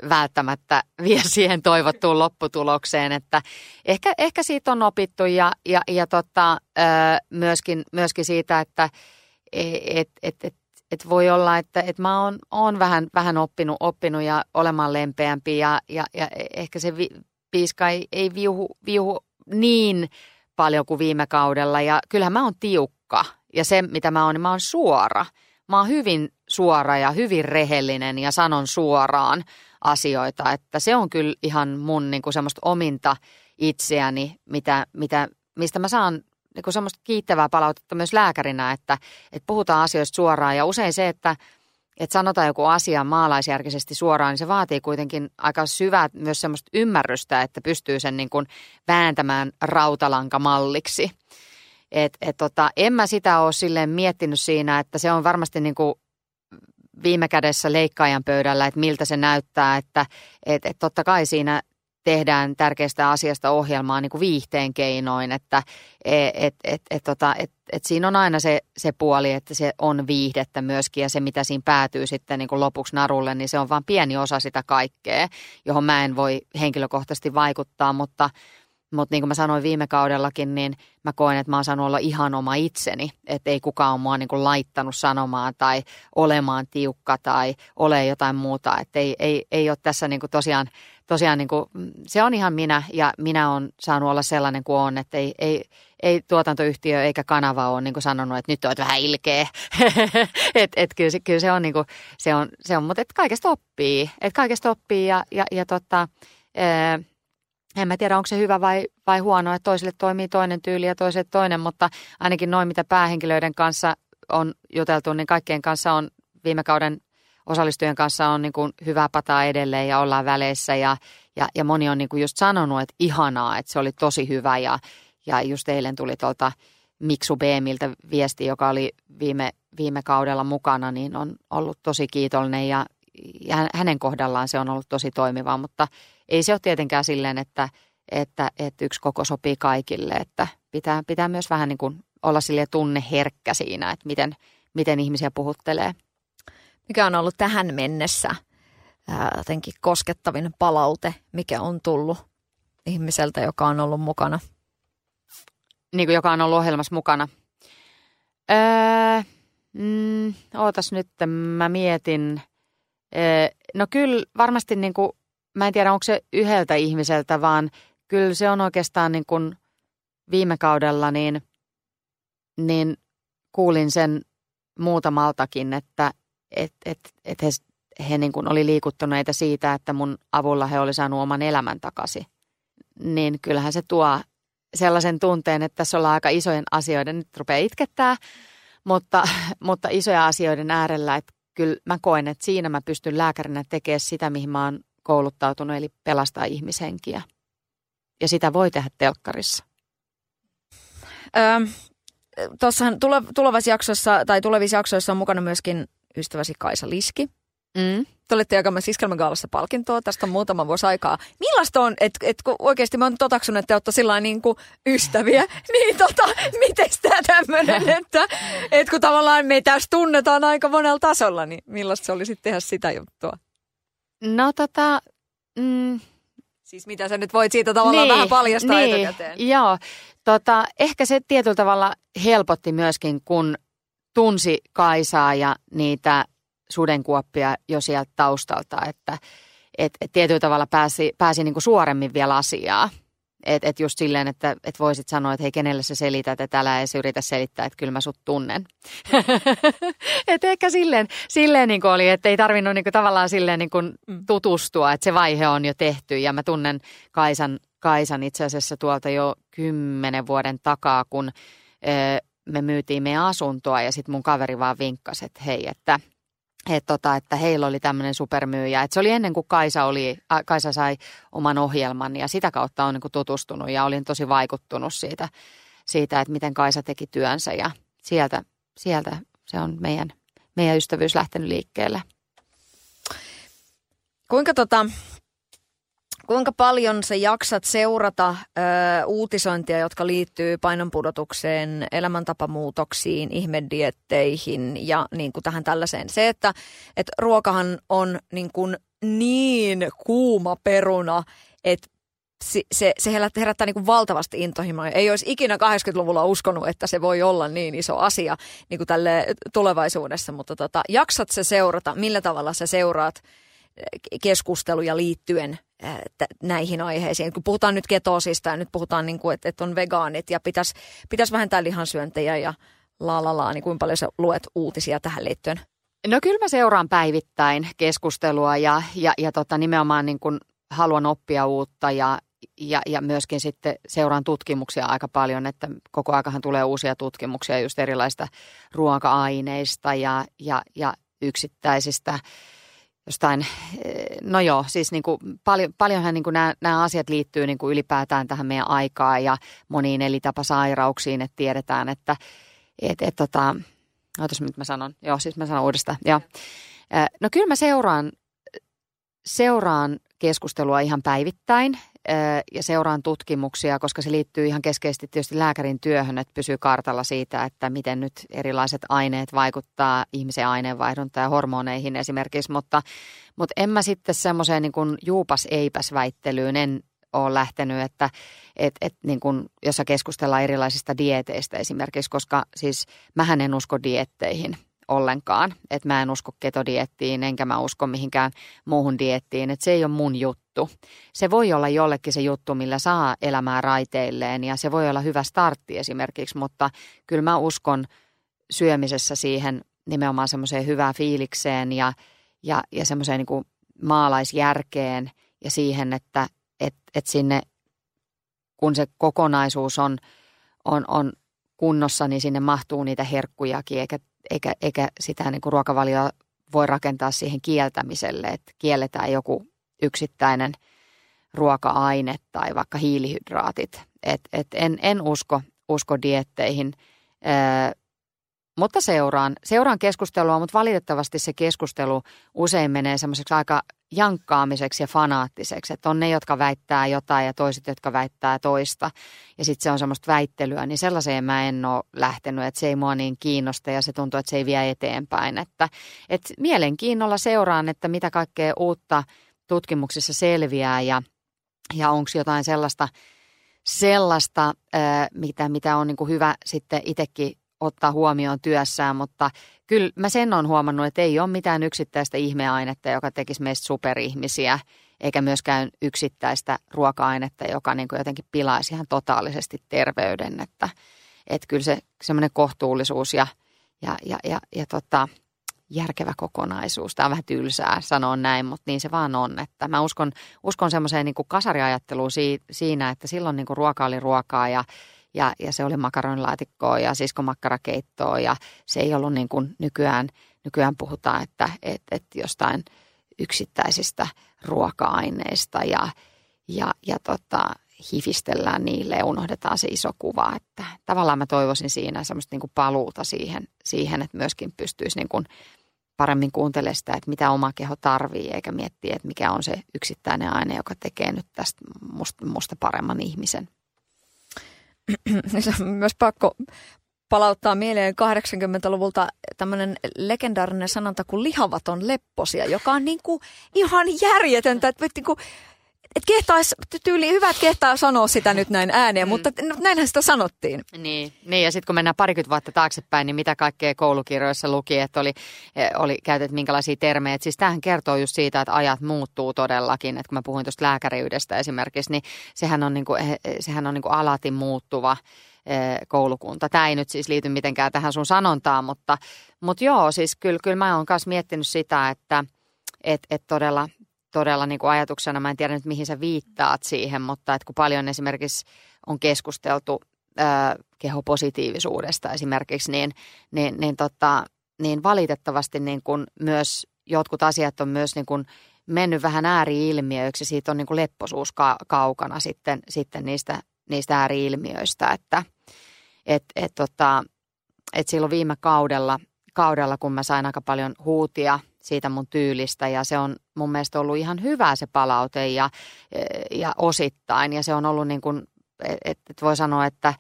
välttämättä vie [laughs] siihen toivottuun lopputulokseen. Että ehkä, ehkä siitä on opittu ja, ja, ja tota, myöskin, myöskin siitä, että et, et, et, et voi olla, että et mä oon, oon vähän, vähän oppinut, oppinut ja olemaan lempeämpi ja, ja, ja ehkä se vi, piiska ei, ei viuhu, viuhu niin paljon kuin viime kaudella ja kyllähän mä oon tiukka ja se mitä mä oon, niin mä oon suora. Mä oon hyvin suora ja hyvin rehellinen ja sanon suoraan asioita. Että se on kyllä ihan mun niin kuin semmoista ominta itseäni, mitä, mitä, mistä mä saan niin kuin semmoista kiittävää palautetta myös lääkärinä, että, että puhutaan asioista suoraan. Ja usein se, että, että sanotaan joku asia maalaisjärkisesti suoraan, niin se vaatii kuitenkin aika syvää myös semmoista ymmärrystä, että pystyy sen niin kuin vääntämään rautalankamalliksi. Et, et tota, en mä sitä ole silleen miettinyt siinä, että se on varmasti niin kuin viime kädessä leikkaajan pöydällä, että miltä se näyttää, että et, et totta kai siinä tehdään tärkeästä asiasta ohjelmaa niin kuin viihteen keinoin, että et, et, et, et, tota, et, et siinä on aina se, se puoli, että se on viihdettä myöskin ja se mitä siinä päätyy sitten niin kuin lopuksi narulle, niin se on vain pieni osa sitä kaikkea, johon mä en voi henkilökohtaisesti vaikuttaa, mutta, mutta niin kuin mä sanoin viime kaudellakin, niin mä koen, että mä oon saanut olla ihan oma itseni. Että ei kukaan ole mua niin kuin laittanut sanomaan tai olemaan tiukka tai ole jotain muuta. Että ei, ei, ei ole tässä niin kuin tosiaan, tosiaan niin kuin, se on ihan minä ja minä on saanut olla sellainen kuin on. Että ei, ei, ei tuotantoyhtiö eikä kanava ole niin kuin sanonut, että nyt olet vähän ilkeä. [laughs] että et kyllä, kyllä se on, niin kuin, se on, se on mutta et kaikesta oppii. Että kaikesta oppii ja, ja, ja tota, ää, en mä tiedä, onko se hyvä vai, vai huono, että toisille toimii toinen tyyli ja toiselle toinen, mutta ainakin noin, mitä päähenkilöiden kanssa on juteltu, niin kaikkien kanssa on viime kauden osallistujien kanssa on niin kuin hyvää pataa edelleen ja ollaan väleissä ja, ja, ja moni on niin kuin just sanonut, että ihanaa, että se oli tosi hyvä ja, ja just eilen tuli tuolta Miksu Beemiltä viesti, joka oli viime, viime kaudella mukana, niin on ollut tosi kiitollinen ja, ja hänen kohdallaan se on ollut tosi toimiva, mutta ei se ole tietenkään silleen, että, että, että yksi koko sopii kaikille, että pitää, pitää myös vähän niin kuin olla sille tunneherkkä siinä, että miten, miten ihmisiä puhuttelee. Mikä on ollut tähän mennessä ää, jotenkin koskettavin palaute, mikä on tullut ihmiseltä, joka on ollut mukana? Niin kuin joka on ollut ohjelmassa mukana. Öö, mm, ootas nyt, mä mietin. Öö, no kyllä varmasti niin kuin, mä en tiedä onko se yhdeltä ihmiseltä, vaan kyllä se on oikeastaan niin kuin viime kaudella niin, niin kuulin sen muutamaltakin, että et, et, et he, he niin kuin oli liikuttuneita siitä, että mun avulla he oli saanut oman elämän takaisin. Niin kyllähän se tuo sellaisen tunteen, että tässä ollaan aika isojen asioiden, nyt rupeaa itkettää, mutta, mutta isoja asioiden äärellä, että kyllä mä koen, että siinä mä pystyn lääkärinä tekemään sitä, mihin mä oon kouluttautunut, eli pelastaa ihmishenkiä. Ja sitä voi tehdä telkkarissa. Öö, Tuossahan tulevassa jaksossa, tai tulevissa jaksoissa on mukana myöskin ystäväsi Kaisa Liski. Mm. Te olette jakamassa Iskelmägaalassa palkintoa, tästä on muutama vuosi aikaa. Millaista on, että et, kun oikeasti mä oon totaksunut, että te olette sillä niin kuin ystäviä, [laughs] niin tota, miten tämä tämmöinen, että et kun tavallaan me tässä tunnetaan aika monella tasolla, niin millaista se oli sitten tehdä sitä juttua? No tota, mm, Siis mitä sä nyt voit siitä tavallaan niin, vähän paljastaa niin, etukäteen? Joo, tota, ehkä se tietyllä tavalla helpotti myöskin, kun tunsi Kaisaa ja niitä sudenkuoppia jo sieltä taustalta, että et, et tietyllä tavalla pääsi, pääsi niinku suoremmin vielä asiaa. Että et just silleen, että et voisit sanoa, että hei, kenelle sä selität, että älä edes yritä selittää, että kyllä mä sut tunnen. [laughs] että ehkä silleen, silleen niin oli, että ei tarvinnut niin kuin, tavallaan silleen niin kuin mm. tutustua, että se vaihe on jo tehty. Ja mä tunnen Kaisan, Kaisan itse asiassa tuolta jo kymmenen vuoden takaa, kun me myytiin meidän asuntoa ja sitten mun kaveri vaan vinkkasi, että hei, että et tota, että heillä oli tämmöinen supermyyjä. Et se oli ennen kuin Kaisa, oli, äh, Kaisa sai oman ohjelman ja sitä kautta on niin tutustunut ja olin tosi vaikuttunut siitä, siitä, että miten Kaisa teki työnsä ja sieltä, sieltä se on meidän, meidän ystävyys lähtenyt liikkeelle. Kuinka tota, Kuinka paljon sä jaksat seurata ö, uutisointia, jotka liittyy painonpudotukseen, elämäntapamuutoksiin, ihmedietteihin ja niin kuin tähän tällaiseen? Se, että et ruokahan on niin, kuin niin kuuma peruna, että se, se, se herättää niin kuin valtavasti intohimoa. Ei olisi ikinä 80-luvulla uskonut, että se voi olla niin iso asia niin kuin tälle tulevaisuudessa, mutta tota, jaksat se seurata? Millä tavalla sä seuraat keskusteluja liittyen näihin aiheisiin. Kun puhutaan nyt ketoosista ja nyt puhutaan, niin kuin, että, että on vegaanit ja pitäisi, pitäisi vähentää lihansyöntejä ja la la la, niin kuinka paljon sä luet uutisia tähän liittyen? No kyllä mä seuraan päivittäin keskustelua ja, ja, ja tota, nimenomaan niin kuin haluan oppia uutta ja, ja, ja myöskin sitten seuraan tutkimuksia aika paljon, että koko aikahan tulee uusia tutkimuksia just erilaista ruoka-aineista ja, ja, ja yksittäisistä jostain, eh, no joo, siis niin kuin paljon, paljonhan niin kuin nämä, nämä asiat liittyy niin kuin ylipäätään tähän meidän aikaan ja moniin elitapasairauksiin, että tiedetään, että et, et, tota, ootas nyt mä sanon, joo siis mä sanon uudestaan, ja eh, No kyllä mä seuraan, seuraan keskustelua ihan päivittäin ja seuraan tutkimuksia, koska se liittyy ihan keskeisesti tietysti lääkärin työhön, että pysyy kartalla siitä, että miten nyt erilaiset aineet vaikuttaa ihmisen aineenvaihduntaan ja hormoneihin esimerkiksi, mutta, mutta en mä sitten semmoiseen niin juupas-eipäs väittelyyn en ole lähtenyt, että et, et, niin kuin, jossa keskustellaan erilaisista dieteistä esimerkiksi, koska siis mähän en usko dietteihin ollenkaan. Että mä en usko ketodiettiin, enkä mä usko mihinkään muuhun diettiin. Että se ei ole mun juttu. Se voi olla jollekin se juttu, millä saa elämää raiteilleen ja se voi olla hyvä startti esimerkiksi, mutta kyllä mä uskon syömisessä siihen nimenomaan semmoiseen hyvään fiilikseen ja, ja, ja semmoiseen niin kuin maalaisjärkeen ja siihen, että et, et sinne, kun se kokonaisuus on, on, on kunnossa, niin sinne mahtuu niitä herkkujakin, eikä eikä, eikä sitä niin kuin ruokavalioa voi rakentaa siihen kieltämiselle, että kielletään joku yksittäinen ruoka-aine tai vaikka hiilihydraatit. Et, et en, en usko, usko dietteihin. Mutta seuraan, seuraan keskustelua, mutta valitettavasti se keskustelu usein menee semmoiseksi aika jankkaamiseksi ja fanaattiseksi. Että on ne, jotka väittää jotain ja toiset, jotka väittää toista. Ja sitten se on semmoista väittelyä, niin sellaiseen mä en ole lähtenyt, että se ei mua niin kiinnosta ja se tuntuu, että se ei vie eteenpäin. Että, että mielenkiinnolla seuraan, että mitä kaikkea uutta tutkimuksissa selviää ja, ja onko jotain sellaista, sellaista mitä, mitä on niin kuin hyvä sitten itsekin ottaa huomioon työssään, mutta kyllä mä sen on huomannut, että ei ole mitään yksittäistä ihmeainetta, joka tekisi meistä superihmisiä, eikä myöskään yksittäistä ruoka-ainetta, joka niin kuin jotenkin pilaisi ihan totaalisesti terveyden, että, että kyllä se semmoinen kohtuullisuus ja, ja, ja, ja, ja tota, järkevä kokonaisuus. Tämä on vähän tylsää sanoa näin, mutta niin se vaan on. Että mä uskon, uskon semmoiseen niin kasariajatteluun siinä, että silloin niin kuin ruoka oli ruokaa ja ja, ja se oli makaronilaatikkoa ja siskomakkarakeittoa ja se ei ollut niin kuin nykyään, nykyään puhutaan, että, että, että jostain yksittäisistä ruoka-aineista ja, ja, ja tota, hifistellään niille ja unohdetaan se iso kuva. Että tavallaan mä toivoisin siinä semmoista niin kuin paluuta siihen, siihen, että myöskin pystyisi niin kuin paremmin kuuntelemaan sitä, että mitä oma keho tarvii, eikä miettiä, että mikä on se yksittäinen aine, joka tekee nyt tästä musta, musta paremman ihmisen. On [clears throat] myös pakko palauttaa mieleen 80-luvulta tämmöinen legendaarinen sanonta kuin lihavaton lepposia, joka on niin kuin ihan järjetöntä, että niin kuin, et kehtaisi, tyyli hyvä, että kehtaa sanoa sitä nyt näin ääneen, mm. mutta näinhän sitä sanottiin. Niin, niin ja sitten kun mennään parikymmentä vuotta taaksepäin, niin mitä kaikkea koulukirjoissa luki, että oli, eh, oli käytetty minkälaisia termejä. Et siis tämähän kertoo just siitä, että ajat muuttuu todellakin. Että kun mä puhuin tuosta lääkäriydestä esimerkiksi, niin sehän on, niinku, eh, eh, sehän on niinku alati muuttuva koulukunta. Tämä ei nyt siis liity mitenkään tähän sun sanontaan, mutta, mutta joo, siis kyllä, kyllä mä oon myös miettinyt sitä, että et, et todella todella niin kuin ajatuksena, mä en tiedä nyt mihin sä viittaat siihen, mutta että kun paljon esimerkiksi on keskusteltu ää, kehopositiivisuudesta esimerkiksi, niin, niin, niin, tota, niin valitettavasti niin kuin myös jotkut asiat on myös niin kuin mennyt vähän ääriilmiöiksi. Siitä on niin kuin lepposuus ka- kaukana sitten, sitten niistä, niistä ääriilmiöistä, että et, et, tota, et silloin viime kaudella, kaudella, kun mä sain aika paljon huutia – siitä mun tyylistä ja se on mun mielestä ollut ihan hyvä se palaute ja, ja osittain. Ja se on ollut niin kuin, että et voi sanoa, että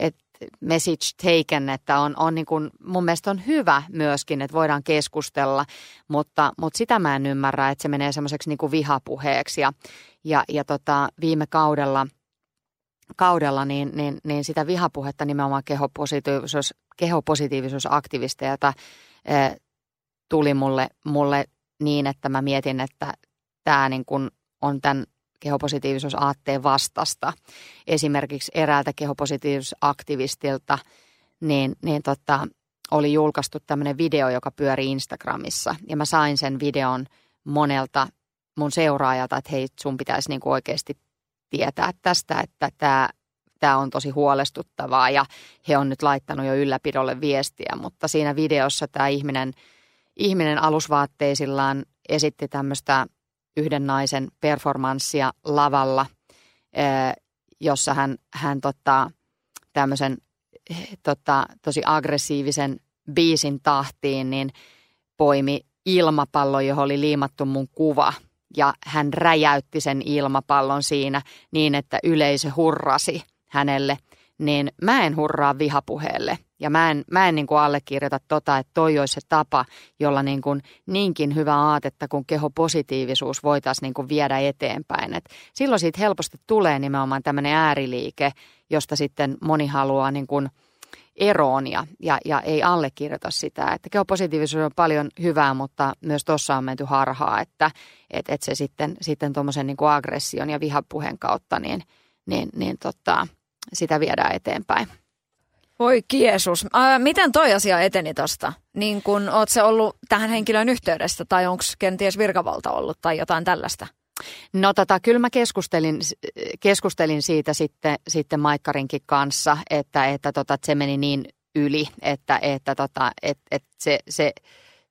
et message taken, että on, on niin kuin, mun mielestä on hyvä myöskin, että voidaan keskustella, mutta, mutta sitä mä en ymmärrä, että se menee semmoiseksi niin kuin vihapuheeksi. Ja, ja, ja tota, viime kaudella – kaudella, niin, niin, niin sitä vihapuhetta nimenomaan kehopositiivisuus, kehopositiivisuusaktivisteilta tuli mulle, mulle niin, että mä mietin, että tämä niin kuin on tämän kehopositiivisuusaatteen vastasta. Esimerkiksi eräältä kehopositiivisuusaktivistilta niin, niin tota, oli julkaistu tämmöinen video, joka pyöri Instagramissa. Ja mä sain sen videon monelta mun seuraajalta, että hei, sun pitäisi niin oikeasti tietää tästä, että tämä tämä on tosi huolestuttavaa ja he on nyt laittanut jo ylläpidolle viestiä, mutta siinä videossa tämä ihminen – ihminen alusvaatteisillaan esitti tämmöistä yhden naisen performanssia lavalla, jossa hän, hän tota, tämmöisen tota, tosi aggressiivisen biisin tahtiin, niin poimi ilmapallo, johon oli liimattu mun kuva. Ja hän räjäytti sen ilmapallon siinä niin, että yleisö hurrasi hänelle. Niin mä en hurraa vihapuheelle. Ja mä en, mä en niin kuin allekirjoita tota, että toi olisi se tapa, jolla niin kuin niinkin hyvä aatetta kuin kehopositiivisuus voitaisiin niin kuin viedä eteenpäin. Et silloin siitä helposti tulee nimenomaan tämmöinen ääriliike, josta sitten moni haluaa niin kuin eroon ja, ja, ja ei allekirjoita sitä. Että kehopositiivisuus on paljon hyvää, mutta myös tuossa on menty harhaa, että et, et se sitten, sitten niin aggression ja vihapuheen kautta niin, niin, niin tota, sitä viedään eteenpäin. Voi kiesus. Ää, miten toi asia eteni tosta? Niin kun oot se ollut tähän henkilön yhteydessä tai onko kenties virkavalta ollut tai jotain tällaista? No tota, kyllä mä keskustelin, keskustelin siitä sitten, sitten Maikkarinkin kanssa, että, että, tota, että se meni niin yli, että, että, tota, että, että se, se,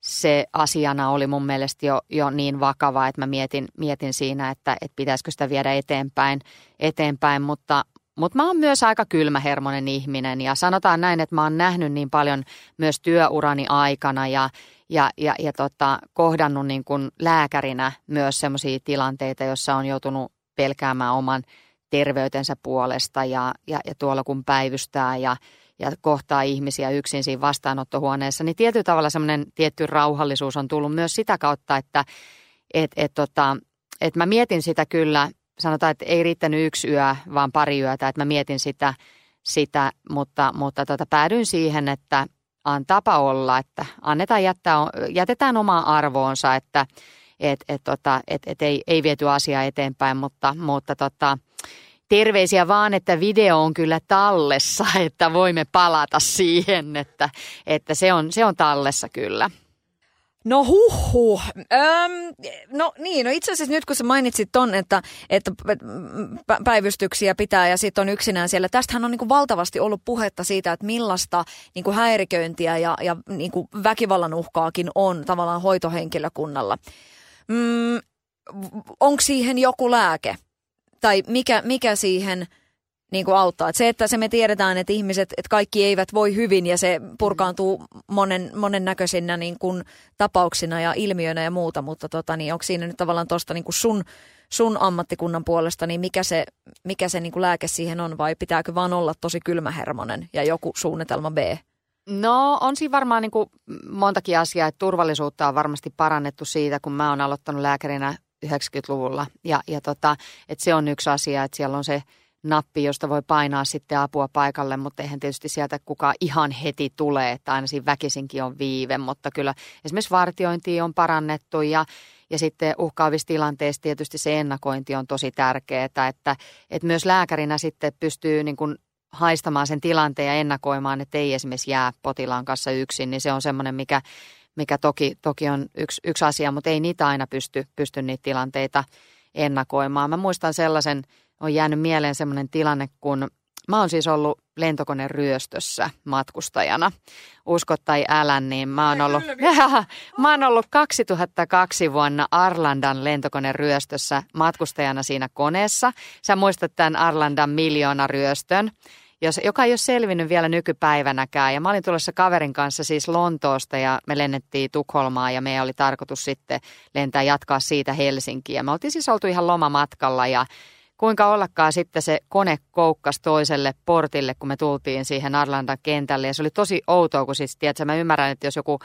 se asiana oli mun mielestä jo, jo niin vakava, että mä mietin, mietin siinä, että, että pitäisikö sitä viedä eteenpäin, eteenpäin mutta, mutta mä oon myös aika kylmähermonen ihminen ja sanotaan näin, että mä oon nähnyt niin paljon myös työurani aikana ja, ja, ja, ja tota, kohdannut niin kuin lääkärinä myös sellaisia tilanteita, joissa on joutunut pelkäämään oman terveytensä puolesta ja, ja, ja tuolla kun päivystää ja, ja kohtaa ihmisiä yksin siinä vastaanottohuoneessa, niin tietyllä tavalla semmoinen tietty rauhallisuus on tullut myös sitä kautta, että et, et, tota, et mä mietin sitä kyllä, sanotaan, että ei riittänyt yksi yö, vaan pari yötä, että mä mietin sitä, sitä mutta, mutta tota, päädyin siihen, että on tapa olla, että annetaan jättää, jätetään omaa arvoonsa, että et, et, tota, et, et ei, ei viety asiaa eteenpäin, mutta, mutta tota, terveisiä vaan, että video on kyllä tallessa, [laughs] että voimme palata siihen, että, että se, on, se on tallessa kyllä. No huhhuh. Öm, no niin, no itse asiassa nyt kun sä mainitsit ton, että, että päivystyksiä pitää ja sitten on yksinään siellä. Tästähän on niin kuin valtavasti ollut puhetta siitä, että millaista niin kuin häiriköintiä ja, ja niin kuin väkivallan uhkaakin on tavallaan hoitohenkilökunnalla. Mm, onko siihen joku lääke? Tai mikä, mikä siihen niin kuin auttaa. Et se, että se me tiedetään, että ihmiset, että kaikki eivät voi hyvin ja se purkaantuu monen, monennäköisinä niin kuin tapauksina ja ilmiöinä ja muuta, mutta tota, niin onko siinä nyt tavallaan tuosta niin sun, sun ammattikunnan puolesta, niin mikä se, mikä se niin kuin lääke siihen on vai pitääkö vaan olla tosi kylmähermonen ja joku suunnitelma B? No on siinä varmaan niin kuin montakin asiaa, että turvallisuutta on varmasti parannettu siitä, kun mä oon aloittanut lääkärinä 90-luvulla ja, ja tota, että se on yksi asia, että siellä on se nappi, josta voi painaa sitten apua paikalle, mutta eihän tietysti sieltä kukaan ihan heti tule, että aina siinä väkisinkin on viive, mutta kyllä esimerkiksi vartiointi on parannettu ja, ja sitten uhkaavissa tilanteissa tietysti se ennakointi on tosi tärkeää, että, että myös lääkärinä sitten pystyy niin kuin haistamaan sen tilanteen ja ennakoimaan, että ei esimerkiksi jää potilaan kanssa yksin, niin se on semmoinen, mikä, mikä toki, toki on yksi, yksi asia, mutta ei niitä aina pysty, pysty niitä tilanteita ennakoimaan. Mä muistan sellaisen, on jäänyt mieleen sellainen tilanne, kun mä oon siis ollut lentokoneen ryöstössä matkustajana. Uskot tai älä, niin mä oon ollut, [laughs] mä oon ollut 2002 vuonna Arlandan lentokoneen ryöstössä matkustajana siinä koneessa. Sä muistat tämän Arlandan miljoona ryöstön jos, joka ei ole selvinnyt vielä nykypäivänäkään. Ja mä olin tulossa kaverin kanssa siis Lontoosta ja me lennettiin Tukholmaan ja meidän oli tarkoitus sitten lentää jatkaa siitä Helsinkiin. Ja me oltiin siis oltu ihan lomamatkalla ja kuinka ollakaan sitten se kone koukkasi toiselle portille, kun me tultiin siihen Arlandan kentälle. Ja se oli tosi outoa, kun siis, tiedätkö, mä ymmärrän, että jos joku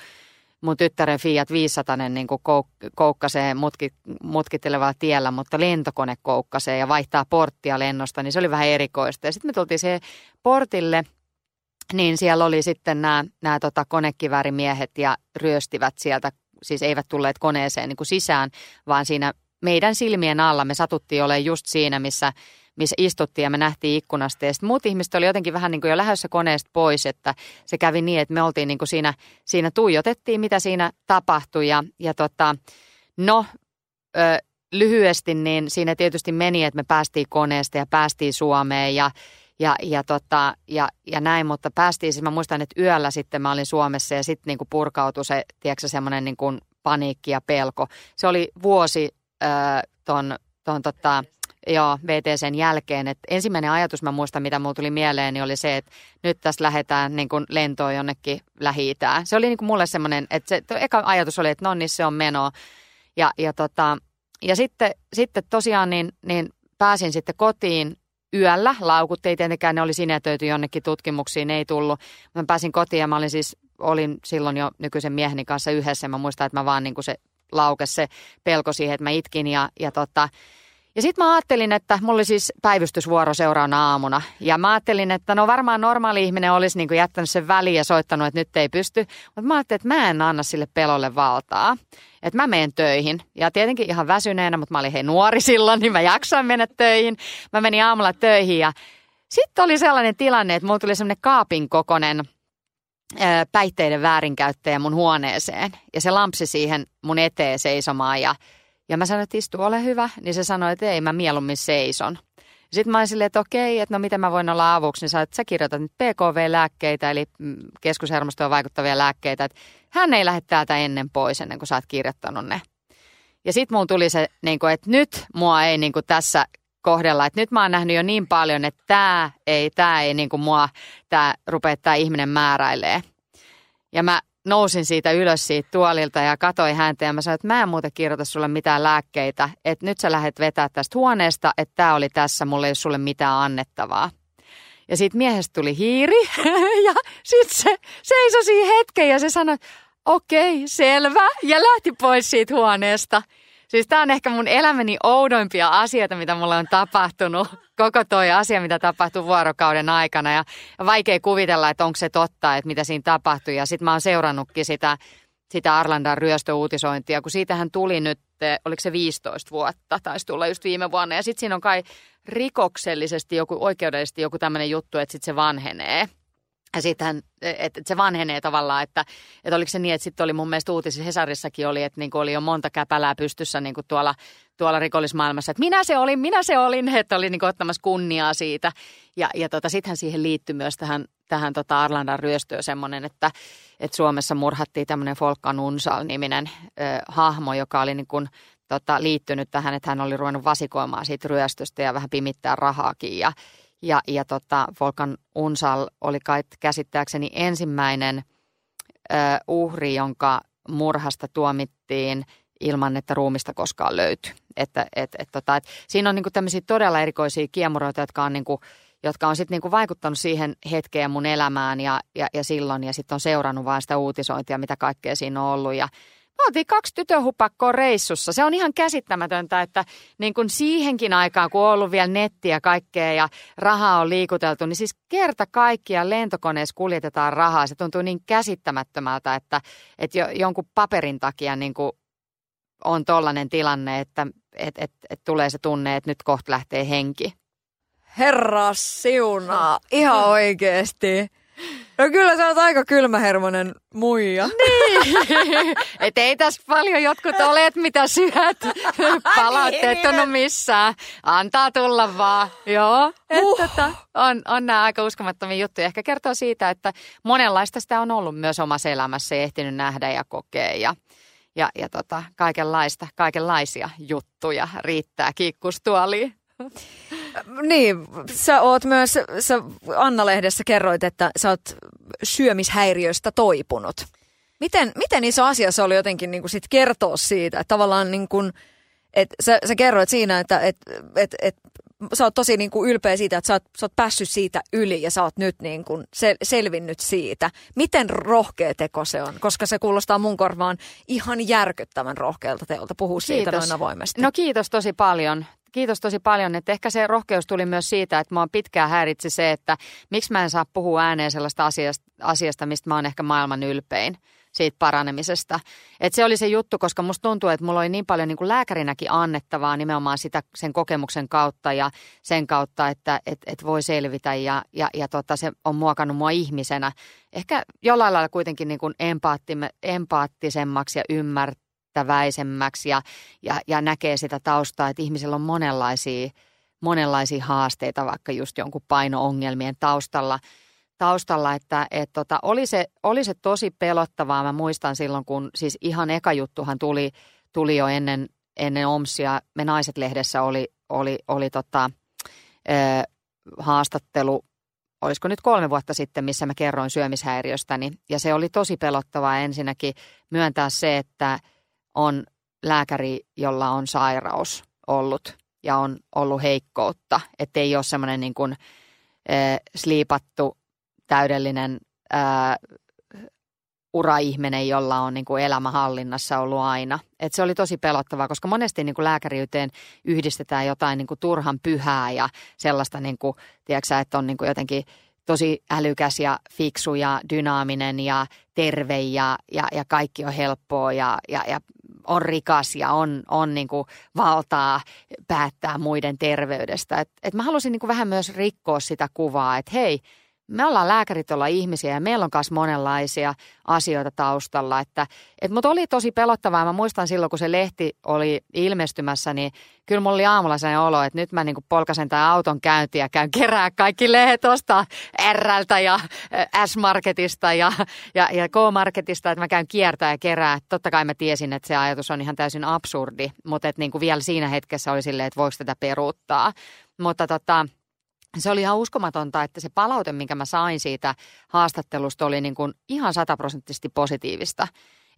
mun tyttären Fiat 500 niin kouk- koukkasee mutki, mutkittelevalla tiellä, mutta lentokone koukkasee ja vaihtaa porttia lennosta, niin se oli vähän erikoista. Ja sitten me tultiin siihen portille, niin siellä oli sitten nämä, nämä tota konekiväärimiehet ja ryöstivät sieltä, siis eivät tulleet koneeseen niin kuin sisään, vaan siinä meidän silmien alla me satuttiin olemaan just siinä, missä missä istuttiin ja me nähtiin ikkunasta. Ja muut ihmiset oli jotenkin vähän niin kuin jo lähdössä koneesta pois, että se kävi niin, että me oltiin niin kuin siinä, siinä tuijotettiin, mitä siinä tapahtui. Ja, ja tota, no, ö, lyhyesti niin siinä tietysti meni, että me päästiin koneesta ja päästiin Suomeen ja ja, ja, tota, ja, ja näin, mutta päästiin, siis mä muistan, että yöllä sitten mä olin Suomessa ja sitten niin purkautui se, tiedätkö, semmoinen niin kuin paniikki ja pelko. Se oli vuosi äh, ton, ton tota, Joo, VTCn jälkeen. Et ensimmäinen ajatus, mä muistan, mitä mulla tuli mieleen, niin oli se, että nyt tässä lähdetään niin kuin lentoon jonnekin lähi Se oli niin kuin mulle semmoinen, että se eka ajatus oli, että no niin, se on meno. Ja, ja, tota, ja sitten, sitten tosiaan niin, niin pääsin sitten kotiin yöllä. Laukut ei tietenkään, ne oli sinetöity jonnekin tutkimuksiin, ne ei tullut. Mä pääsin kotiin ja mä olin siis, olin silloin jo nykyisen mieheni kanssa yhdessä. Mä muistan, että mä vaan niin kuin se laukesi se pelko siihen, että mä itkin ja, ja tota, ja sitten mä ajattelin, että mulla oli siis päivystysvuoro seuraavana aamuna. Ja mä ajattelin, että no varmaan normaali ihminen olisi niin jättänyt sen väliin ja soittanut, että nyt ei pysty. Mutta mä ajattelin, että mä en anna sille pelolle valtaa. Että mä menen töihin. Ja tietenkin ihan väsyneenä, mutta mä olin hei nuori silloin, niin mä jaksoin mennä töihin. Mä menin aamulla töihin ja sitten oli sellainen tilanne, että mulla tuli semmoinen kaapin kokonen päihteiden väärinkäyttäjä mun huoneeseen. Ja se lampsi siihen mun eteen seisomaan ja ja mä sanoin, että istu, ole hyvä. Niin se sanoi, että ei, mä mieluummin seison. Sitten mä olin silleen, että okei, että no miten mä voin olla avuksi. Niin sä, että sä kirjoitat nyt PKV-lääkkeitä, eli mm, keskushermostoon vaikuttavia lääkkeitä. Että hän ei lähde täältä ennen pois ennen kuin sä oot kirjoittanut ne. Ja sitten mulla tuli se, niin että nyt mua ei niin tässä kohdella, että nyt mä oon nähnyt jo niin paljon, että tämä ei, tää ei niin kuin mua, tämä rupeaa tämä ihminen määräilee. Ja mä nousin siitä ylös siitä tuolilta ja katsoin häntä ja mä sanoin, että mä en muuten kirjoita sulle mitään lääkkeitä, että nyt sä lähdet vetää tästä huoneesta, että tämä oli tässä, mulle ei ole sulle mitään annettavaa. Ja siitä miehestä tuli hiiri [laughs] ja sitten se seisoi siinä hetken ja se sanoi, okei, selvä, ja lähti pois siitä huoneesta. Siis tämä on ehkä mun elämäni oudoimpia asioita, mitä mulle on tapahtunut. Koko toi asia, mitä tapahtui vuorokauden aikana. Ja vaikea kuvitella, että onko se totta, että mitä siinä tapahtui. Ja sitten mä oon seurannutkin sitä, sitä Arlandan ryöstöuutisointia, kun siitähän tuli nyt, oliko se 15 vuotta, taisi tulla just viime vuonna. Ja sitten siinä on kai rikoksellisesti joku, oikeudellisesti joku tämmöinen juttu, että sitten se vanhenee. Ja sittenhän, että se vanhenee tavallaan, että, että oliko se niin, että sitten oli mun mielestä uutisissa Hesarissakin oli, että niin oli jo monta käpälää pystyssä niin tuolla, tuolla rikollismaailmassa, että minä se olin, minä se olin, [laughs] että oli niin ottamassa kunniaa siitä. Ja, ja tota, sittenhän siihen liittyi myös tähän, tähän tota Arlandan ryöstöön semmoinen, että, että Suomessa murhattiin tämmöinen Folkan Unsal-niminen ö, hahmo, joka oli niin kuin, tota, liittynyt tähän, että hän oli ruvennut vasikoimaan siitä ryöstöstä ja vähän pimittää rahaakin ja ja, ja tota, Volkan Unsal oli kai käsittääkseni ensimmäinen ö, uhri, jonka murhasta tuomittiin ilman, että ruumista koskaan löytyi. Että, et, et, tota, et siinä on niinku tämmöisiä todella erikoisia kiemuroita, jotka on, niinku, jotka on sitten niinku vaikuttanut siihen hetkeen mun elämään ja, ja, ja silloin. Ja sitten on seurannut vaan sitä uutisointia, mitä kaikkea siinä on ollut. Ja me oltiin kaksi tytöhupakkoa reissussa. Se on ihan käsittämätöntä, että niin kuin siihenkin aikaan, kun on ollut vielä nettiä kaikkea ja rahaa on liikuteltu, niin siis kerta kaikkia lentokoneessa kuljetetaan rahaa. Se tuntuu niin käsittämättömältä, että, että jo, jonkun paperin takia niin on tollainen tilanne, että et, et, et tulee se tunne, että nyt kohta lähtee henki. Herra siunaa, ihan oikeesti. No kyllä sä oot aika kylmähermonen muija. Niin. Et ei tässä paljon jotkut olet, mitä syöt. [laughs] Palautteet on missään. Antaa tulla vaan. Joo. Uh. tota, on, on nämä aika uskomattomia juttuja. Ehkä kertoo siitä, että monenlaista sitä on ollut myös omassa elämässä ja ehtinyt nähdä ja kokea. Ja, ja, ja tota, kaikenlaista, kaikenlaisia juttuja riittää kiikkustuoliin. Niin, sä oot myös, sä Anna-lehdessä kerroit, että sä oot syömishäiriöstä toipunut. Miten, miten iso asia se oli jotenkin niin kuin sit kertoa siitä, että tavallaan niin kuin, että sä, sä kerroit siinä, että et, et, et, sä oot tosi niin kuin ylpeä siitä, että sä oot, sä oot päässyt siitä yli ja sä oot nyt niin kuin sel, selvinnyt siitä. Miten rohkea teko se on? Koska se kuulostaa mun korvaan ihan järkyttävän rohkealta teolta puhua siitä noin avoimesti. No kiitos tosi paljon. Kiitos tosi paljon, että ehkä se rohkeus tuli myös siitä, että mua pitkään häiritsi se, että miksi mä en saa puhua ääneen sellaista asiasta, asiasta mistä mä oon ehkä maailman ylpein siitä paranemisesta. Et se oli se juttu, koska musta tuntuu, että mulla oli niin paljon niin kuin lääkärinäkin annettavaa nimenomaan sitä, sen kokemuksen kautta ja sen kautta, että et, et voi selvitä ja, ja, ja tota, se on muokannut mua ihmisenä. Ehkä jollain lailla kuitenkin niin kuin empaattisemmaksi ja ymmärtää ymmärtäväisemmäksi ja, ja, ja näkee sitä taustaa, että ihmisellä on monenlaisia, monenlaisia haasteita vaikka just jonkun paino-ongelmien taustalla. Taustalla, että et tota, oli, se, oli se tosi pelottavaa. Mä muistan silloin, kun siis ihan eka juttuhan tuli, tuli jo ennen, ennen OMSia. Me Naiset-lehdessä oli, oli, oli tota, ö, haastattelu olisiko nyt kolme vuotta sitten, missä mä kerroin syömishäiriöstäni. Ja se oli tosi pelottavaa ensinnäkin myöntää se, että on lääkäri, jolla on sairaus ollut ja on ollut heikkoutta, että ei ole semmoinen niin kuin, äh, sliipattu täydellinen äh, uraihminen, jolla on niin kuin elämä hallinnassa ollut aina. Et se oli tosi pelottavaa, koska monesti niin kuin lääkäriyteen yhdistetään jotain niin kuin turhan pyhää ja sellaista, niin kuin, tiedätkö, että on niin kuin jotenkin tosi älykäs ja fiksu ja dynaaminen ja terve ja, ja, ja kaikki on helppoa ja, ja, ja on rikas ja on, on niin kuin valtaa päättää muiden terveydestä. Et, et mä halusin niin kuin vähän myös rikkoa sitä kuvaa, että hei, me ollaan lääkärit olla ihmisiä ja meillä on myös monenlaisia asioita taustalla. Että, et mut oli tosi pelottavaa. Mä muistan silloin, kun se lehti oli ilmestymässä, niin kyllä mulla oli aamulla sellainen olo, että nyt mä niinku polkasen tämän auton käyntiä ja käyn kerää kaikki lehdet tuosta Rltä ja S-Marketista ja, ja, ja K-Marketista, että mä käyn kiertää ja kerää. Totta kai mä tiesin, että se ajatus on ihan täysin absurdi, mutta et niinku vielä siinä hetkessä oli silleen, että voiko tätä peruuttaa. Mutta tota, se oli ihan uskomatonta, että se palaute, minkä mä sain siitä haastattelusta, oli niin kuin ihan sataprosenttisesti positiivista.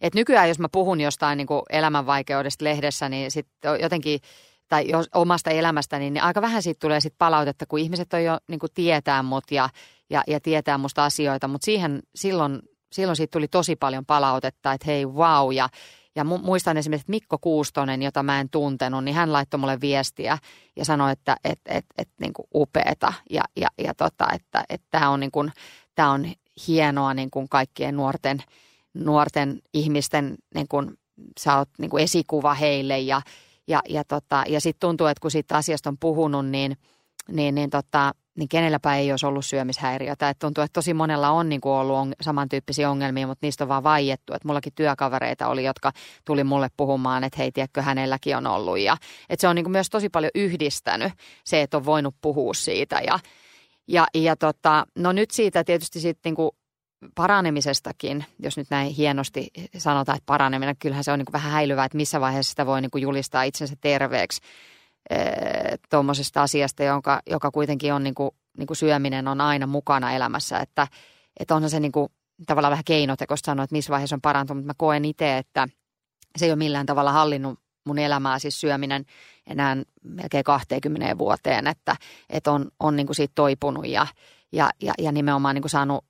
Et nykyään, jos mä puhun jostain niin kuin elämänvaikeudesta lehdessä, niin sitten jotenkin, tai jos, omasta elämästä, niin aika vähän siitä tulee sit palautetta, kun ihmiset on jo niin kuin tietää mut ja, ja, ja tietää musta asioita. Mutta siihen silloin, silloin siitä tuli tosi paljon palautetta, että hei wow, ja, ja muistan esimerkiksi, että Mikko Kuustonen, jota mä en tuntenut, niin hän laittoi mulle viestiä ja sanoi, että et, et, et, niin kuin upeeta. Ja, ja, ja tota, että tämä on, niin kuin, tää on hienoa niin kuin kaikkien nuorten, nuorten ihmisten, niin kuin, sä oot niin kuin esikuva heille ja, ja, ja, tota, ja sitten tuntuu, että kun siitä asiasta on puhunut, niin, niin, niin tota, niin kenelläpä ei olisi ollut syömishäiriötä. Et tuntuu, että tosi monella on niin kuin ollut on, samantyyppisiä ongelmia, mutta niistä on vaan vaiettu. Et mullakin työkavereita oli, jotka tuli mulle puhumaan, että hei, tiedätkö, hänelläkin on ollut. Ja, et se on niin kuin myös tosi paljon yhdistänyt se, että on voinut puhua siitä. Ja, ja, ja tota, no nyt siitä tietysti sitten niin kuin paranemisestakin, jos nyt näin hienosti sanotaan, että paraneminen, kyllähän se on niin kuin vähän häilyvää, että missä vaiheessa sitä voi niin kuin julistaa itsensä terveeksi tuommoisesta asiasta, jonka, joka kuitenkin on niin kuin, niin kuin syöminen on aina mukana elämässä. Että, että onhan se niin kuin, tavallaan vähän keinotekoista sanoa, että missä vaiheessa on parantunut, mutta mä koen itse, että se ei ole millään tavalla hallinnut mun elämää, siis syöminen enää melkein 20 vuoteen, että, että on, on niin kuin siitä toipunut ja, ja, ja, ja nimenomaan niin kuin saanut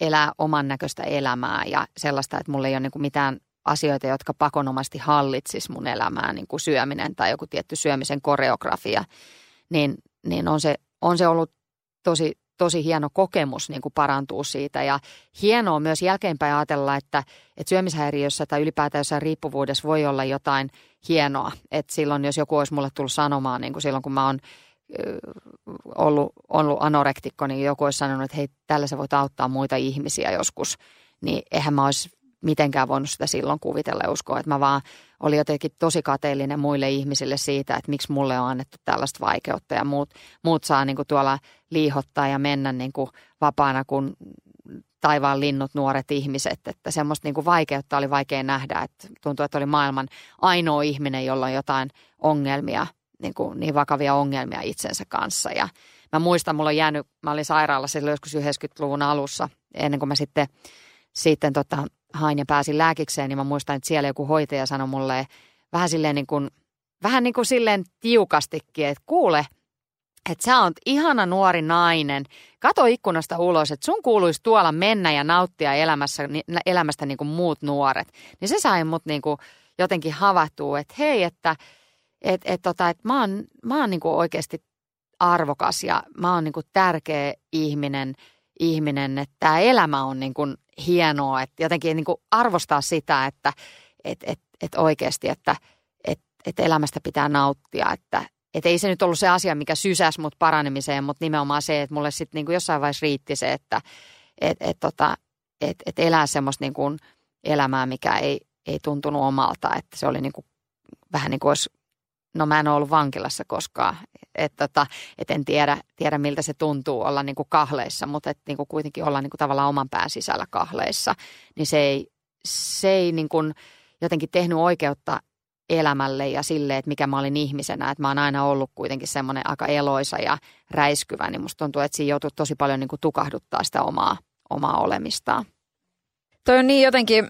elää oman näköistä elämää ja sellaista, että mulla ei ole niin kuin mitään asioita, jotka pakonomasti hallitsis mun elämää, niin kuin syöminen tai joku tietty syömisen koreografia, niin, niin on, se, on se ollut tosi, tosi hieno kokemus niin kuin parantuu siitä. Ja hienoa myös jälkeenpäin ajatella, että, että syömishäiriössä tai ylipäätään jossain riippuvuudessa voi olla jotain hienoa. Että silloin, jos joku olisi mulle tullut sanomaan, niin kuin silloin kun mä oon ollut, ollut anorektikko, niin joku olisi sanonut, että hei, tällä sä voit auttaa muita ihmisiä joskus. Niin eihän mä olisi mitenkään voinut sitä silloin kuvitella ja uskoa, että mä vaan olin jotenkin tosi kateellinen muille ihmisille siitä, että miksi mulle on annettu tällaista vaikeutta ja muut, muut saa niin kuin tuolla liihottaa ja mennä niin kuin vapaana kuin taivaan linnut nuoret ihmiset, että semmoista niin kuin vaikeutta oli vaikea nähdä, että tuntuu, että oli maailman ainoa ihminen, jolla on jotain ongelmia, niin, kuin, niin vakavia ongelmia itsensä kanssa. Ja mä muistan, mulla on jäänyt, mä olin sairaalassa joskus 90-luvun alussa, ennen kuin mä sitten, sitten tota, hain ja pääsin lääkikseen, niin mä muistan, että siellä joku hoitaja sanoi mulle vähän silleen niin kuin, vähän niin kuin silleen tiukastikin, että kuule, että sä oot ihana nuori nainen, kato ikkunasta ulos, että sun kuuluisi tuolla mennä ja nauttia elämässä, elämästä niin kuin muut nuoret. Niin se sai mut niin kuin jotenkin havaittua, että hei, että et, et tota, et mä oon, mä oon niin kuin oikeasti arvokas ja mä oon niin kuin tärkeä ihminen, ihminen, että tämä elämä on niin kuin hienoa, että jotenkin niin kuin arvostaa sitä, että et, et, et oikeasti, että et, et elämästä pitää nauttia, että et ei se nyt ollut se asia, mikä sysäsi mut paranemiseen, mutta nimenomaan se, että mulle sitten niin jossain vaiheessa riitti se, että et, et, tota, et, et elää semmoista niin kuin elämää, mikä ei, ei tuntunut omalta, että se oli niin kuin, vähän niin kuin olisi no mä en ole ollut vankilassa koskaan, että tota, et en tiedä, tiedä miltä se tuntuu olla niin kuin kahleissa, mutta et niin kuin kuitenkin olla niin kuin tavallaan oman pään sisällä kahleissa, niin se ei, se ei niin kuin jotenkin tehnyt oikeutta elämälle ja sille, että mikä mä olin ihmisenä, että mä oon aina ollut kuitenkin semmoinen aika eloisa ja räiskyvä, niin musta tuntuu, että siinä joutuu tosi paljon niin kuin tukahduttaa sitä omaa, omaa olemistaan. Toi on niin jotenkin,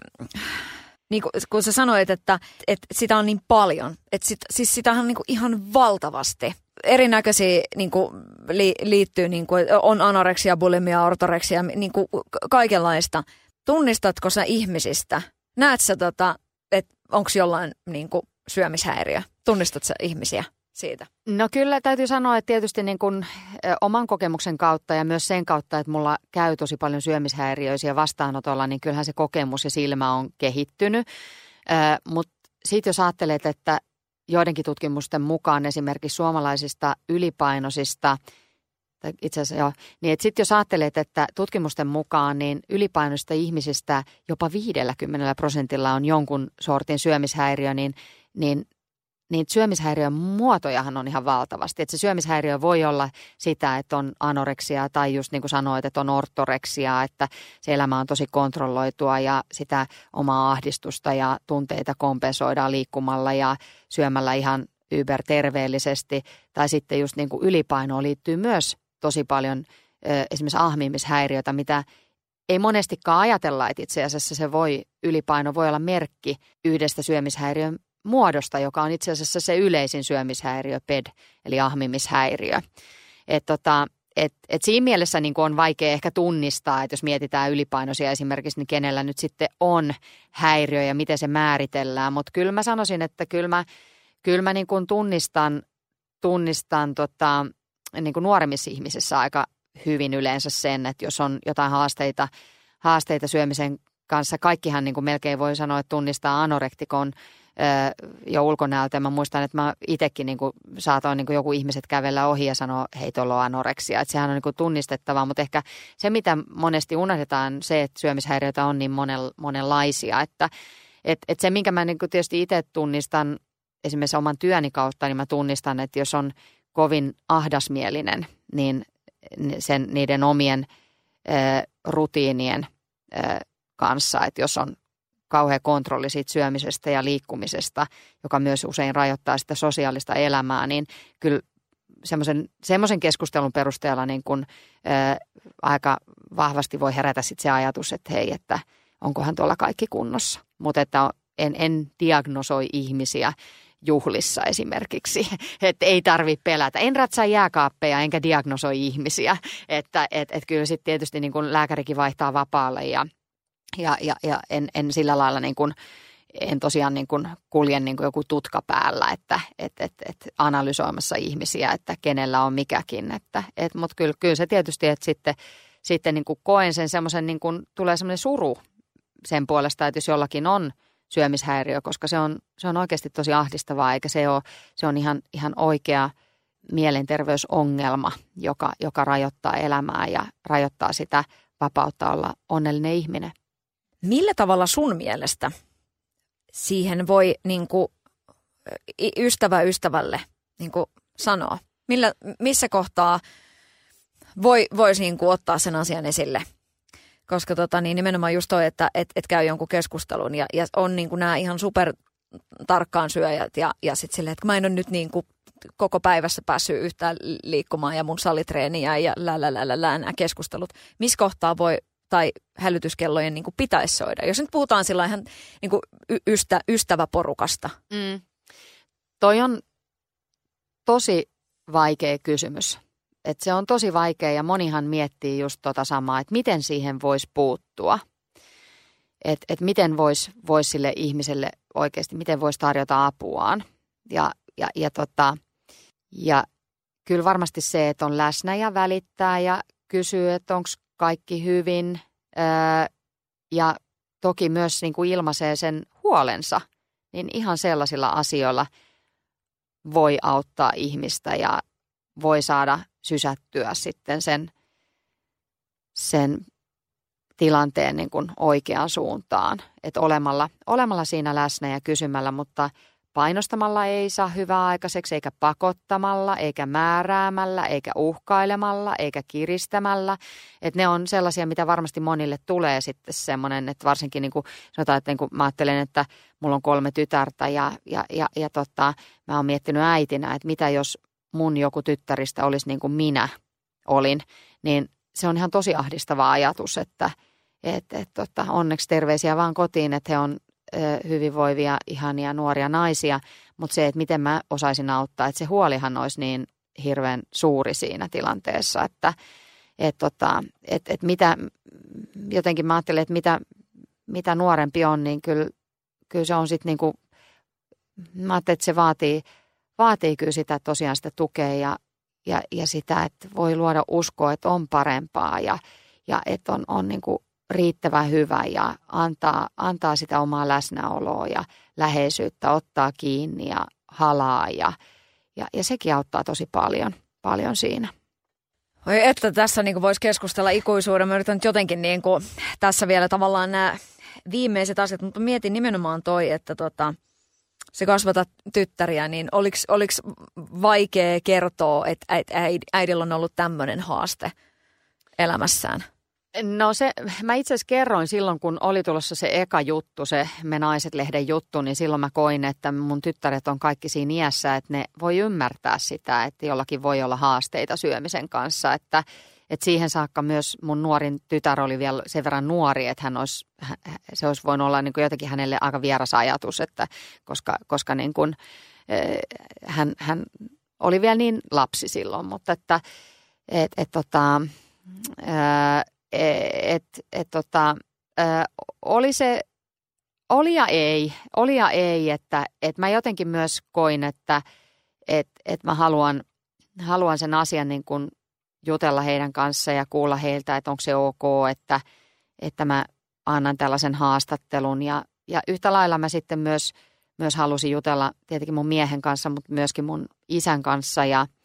niin kun, kun sä sanoit, että, että sitä on niin paljon, että sit, siis sitä on niin ihan valtavasti. Erinäköisiä niin kuin, li, liittyy, niin kuin, on anoreksia, bulimia, ortoreksia, niin kuin, kaikenlaista. Tunnistatko sä ihmisistä? Näet sä, tota, että onko jollain niin kuin, syömishäiriö? Tunnistat sä ihmisiä? Siitä? No kyllä täytyy sanoa, että tietysti niin kuin, oman kokemuksen kautta ja myös sen kautta, että mulla käy tosi paljon syömishäiriöisiä vastaanotolla, niin kyllähän se kokemus ja silmä on kehittynyt. Mutta sitten jos ajattelet, että joidenkin tutkimusten mukaan esimerkiksi suomalaisista ylipainoisista Tai itse asiassa joo. Niin sitten jos ajattelet, että tutkimusten mukaan niin ylipainoista ihmisistä jopa 50 prosentilla on jonkun sortin syömishäiriö, niin, niin niin syömishäiriön muotojahan on ihan valtavasti. Että se syömishäiriö voi olla sitä, että on anoreksia tai just niin kuin sanoit, että on ortoreksia, että se elämä on tosi kontrolloitua ja sitä omaa ahdistusta ja tunteita kompensoidaan liikkumalla ja syömällä ihan yberterveellisesti. Tai sitten just niin kuin ylipainoon liittyy myös tosi paljon esimerkiksi ahmimishäiriötä, mitä ei monestikaan ajatella, että itse asiassa se voi, ylipaino voi olla merkki yhdestä syömishäiriön muodosta, joka on itse asiassa se yleisin syömishäiriö, PED, eli ahmimishäiriö. Et tota, et, et siinä mielessä niin on vaikea ehkä tunnistaa, että jos mietitään ylipainoisia esimerkiksi, niin kenellä nyt sitten on häiriö ja miten se määritellään. Mutta kyllä mä sanoisin, että kyllä mä, kyllä mä niin kuin tunnistan, tunnistan tota, niin kuin nuoremmissa ihmisissä aika hyvin yleensä sen, että jos on jotain haasteita, haasteita syömisen kanssa, kaikkihan niin kuin melkein voi sanoa, että tunnistaa anorektikon – jo ulkonäöltä. Mä muistan, että mä itsekin niin saatoin niin joku ihmiset kävellä ohi ja sanoa, hei tuolla on anoreksia. Että sehän on niin tunnistettavaa, mutta ehkä se, mitä monesti unohdetaan, se, että syömishäiriöitä on niin monen, monenlaisia. Että et, et se, minkä mä niin tietysti itse tunnistan esimerkiksi oman työni kautta, niin mä tunnistan, että jos on kovin ahdasmielinen, niin sen, niiden omien ö, rutiinien ö, kanssa, että jos on kauhea kontrolli siitä syömisestä ja liikkumisesta, joka myös usein rajoittaa sitä sosiaalista elämää, niin kyllä semmoisen, semmoisen keskustelun perusteella niin kun, ää, aika vahvasti voi herätä sit se ajatus, että hei, että onkohan tuolla kaikki kunnossa. Mutta että en, en diagnosoi ihmisiä juhlissa esimerkiksi, [laughs] että ei tarvitse pelätä. En ratsaa jääkaappeja enkä diagnosoi ihmisiä, että et, et kyllä sitten tietysti niin kun lääkärikin vaihtaa vapaalle ja – ja, ja, ja en, en sillä lailla niin kuin, en tosiaan niin kuin kulje niin kuin joku tutka päällä, että et, et, et analysoimassa ihmisiä, että kenellä on mikäkin. Että, et, Mutta kyllä, kyllä se tietysti, että sitten, sitten niin kuin koen sen semmoisen, niin kuin, tulee semmoinen suru sen puolesta, että jos jollakin on syömishäiriö, koska se on, se on oikeasti tosi ahdistavaa, eikä se ole, se on ihan, ihan oikea mielenterveysongelma, joka, joka rajoittaa elämää ja rajoittaa sitä vapautta olla onnellinen ihminen. Millä tavalla sun mielestä siihen voi niin kuin, ystävä ystävälle niin kuin sanoa? Millä, missä kohtaa voi, voisi niin kuin ottaa sen asian esille? Koska tota, niin nimenomaan just toi, että et, et käy jonkun keskustelun ja, ja on niin kuin nämä ihan super tarkkaan syöjät ja, ja sitten silleen, että mä en ole nyt niin kuin koko päivässä päässyt yhtään liikkumaan ja mun salitreeniä ja lä, lä, lä, lä, lä nämä keskustelut. Missä kohtaa voi tai hälytyskellojen niin kuin pitäisi soida? Jos nyt puhutaan sillä ihan niin kuin ystä, ystäväporukasta. Mm. Toi on tosi vaikea kysymys. Et se on tosi vaikea ja monihan miettii just tota samaa, että miten siihen voisi puuttua. Että et miten voisi vois sille ihmiselle oikeasti, miten voisi tarjota apuaan. Ja, ja, ja, tota, ja kyllä varmasti se, että on läsnä ja välittää ja kysyy, että onko kaikki hyvin ja toki myös niin kuin ilmaisee sen huolensa, niin ihan sellaisilla asioilla voi auttaa ihmistä ja voi saada sysättyä sitten sen, sen tilanteen niin kuin oikeaan suuntaan. Että olemalla, olemalla siinä läsnä ja kysymällä, mutta – Painostamalla ei saa hyvää aikaiseksi, eikä pakottamalla, eikä määräämällä, eikä uhkailemalla, eikä kiristämällä. Et ne on sellaisia, mitä varmasti monille tulee sitten semmoinen, että varsinkin niin kuin sanotaan, että niin kuin mä ajattelen, että mulla on kolme tytärtä ja, ja, ja, ja tota, mä oon miettinyt äitinä, että mitä jos mun joku tyttäristä olisi niin kuin minä olin, niin se on ihan tosi ahdistava ajatus, että et, et, tota, onneksi terveisiä vaan kotiin, että he on hyvinvoivia, ihania nuoria naisia, mutta se, että miten mä osaisin auttaa, että se huolihan olisi niin hirveän suuri siinä tilanteessa, että et, tota, et, et mitä, jotenkin mä ajattelen, että mitä, mitä nuorempi on, niin kyllä, kyllä se on sitten niin kuin, mä ajattelen, että se vaatii, vaatii kyllä sitä tosiaan sitä tukea ja, ja, ja sitä, että voi luoda uskoa, että on parempaa ja, ja että on, on niin kuin riittävän hyvä ja antaa, antaa sitä omaa läsnäoloa ja läheisyyttä, ottaa kiinni ja halaa ja, ja, ja sekin auttaa tosi paljon, paljon siinä. Oi, että tässä niin voisi keskustella ikuisuuden. Mä yritän nyt jotenkin niin kuin, tässä vielä tavallaan nämä viimeiset asiat, mutta mietin nimenomaan toi, että tota, se kasvata tyttäriä, niin oliko vaikea kertoa, että äidillä on ollut tämmöinen haaste elämässään? No se, mä itse asiassa kerroin silloin, kun oli tulossa se eka juttu, se Me Naiset-lehden juttu, niin silloin mä koin, että mun tyttäret on kaikki siinä iässä, että ne voi ymmärtää sitä, että jollakin voi olla haasteita syömisen kanssa, että, että siihen saakka myös mun nuorin tytär oli vielä sen verran nuori, että hän olisi, se olisi voinut olla niin kuin jotenkin hänelle aika vieras ajatus, että koska, koska niin kuin, eh, hän, hän oli vielä niin lapsi silloin, mutta että et, et, tota, eh, että et, tota, oli se, oli ja ei, oli ja ei, että et mä jotenkin myös koin, että et, et mä haluan, haluan sen asian niin kuin jutella heidän kanssa ja kuulla heiltä, että onko se ok, että, että mä annan tällaisen haastattelun. Ja, ja yhtä lailla mä sitten myös, myös halusin jutella tietenkin mun miehen kanssa, mutta myöskin mun isän kanssa ja –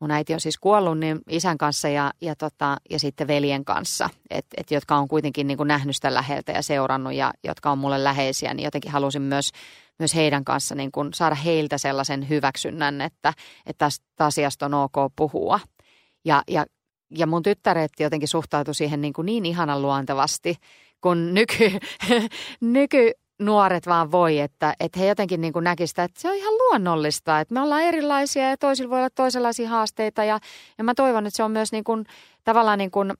mun äiti on siis kuollut niin isän kanssa ja, ja, tota, ja sitten veljen kanssa, et, et, jotka on kuitenkin niin kuin nähnyt sitä läheltä ja seurannut ja jotka on mulle läheisiä, niin jotenkin halusin myös, myös heidän kanssa niin kuin saada heiltä sellaisen hyväksynnän, että, että tästä asiasta on ok puhua. Ja, ja, ja mun tyttäret jotenkin suhtautui siihen niin, kuin niin ihanan luontevasti, kun nyky, [laughs] nyky nuoret vaan voi, että, että he jotenkin niin näkisivät, että se on ihan luonnollista, että me ollaan erilaisia ja toisilla voi olla toisenlaisia haasteita. Ja, ja mä toivon, että se on myös niin kuin, tavallaan niin kuin,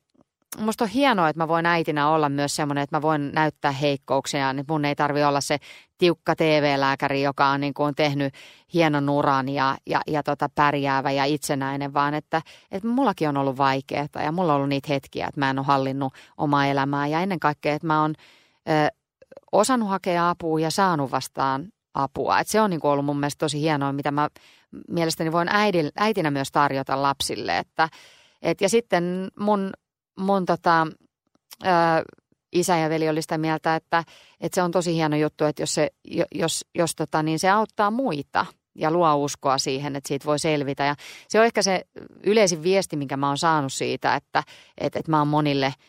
musta on hienoa, että mä voin äitinä olla myös semmoinen, että mä voin näyttää heikkouksia, niin mun ei tarvi olla se tiukka TV-lääkäri, joka on, niin kuin, on tehnyt hienon uran ja, ja, ja tota pärjäävä ja itsenäinen, vaan että, että mullakin on ollut vaikeaa ja mulla on ollut niitä hetkiä, että mä en ole hallinnut omaa elämää. Ja ennen kaikkea, että mä oon osannut hakea apua ja saanut vastaan apua. Et se on niin ollut mun mielestä tosi hienoa, mitä mä mielestäni voin äidin, äitinä myös tarjota lapsille. Että, et, ja sitten mun, mun tota, ö, isä ja veli oli sitä mieltä, että, että se on tosi hieno juttu, että jos se, jos, jos tota, niin se auttaa muita ja luo uskoa siihen, että siitä voi selvitä. Ja se on ehkä se yleisin viesti, minkä mä oon saanut siitä, että, että, että mä oon monille –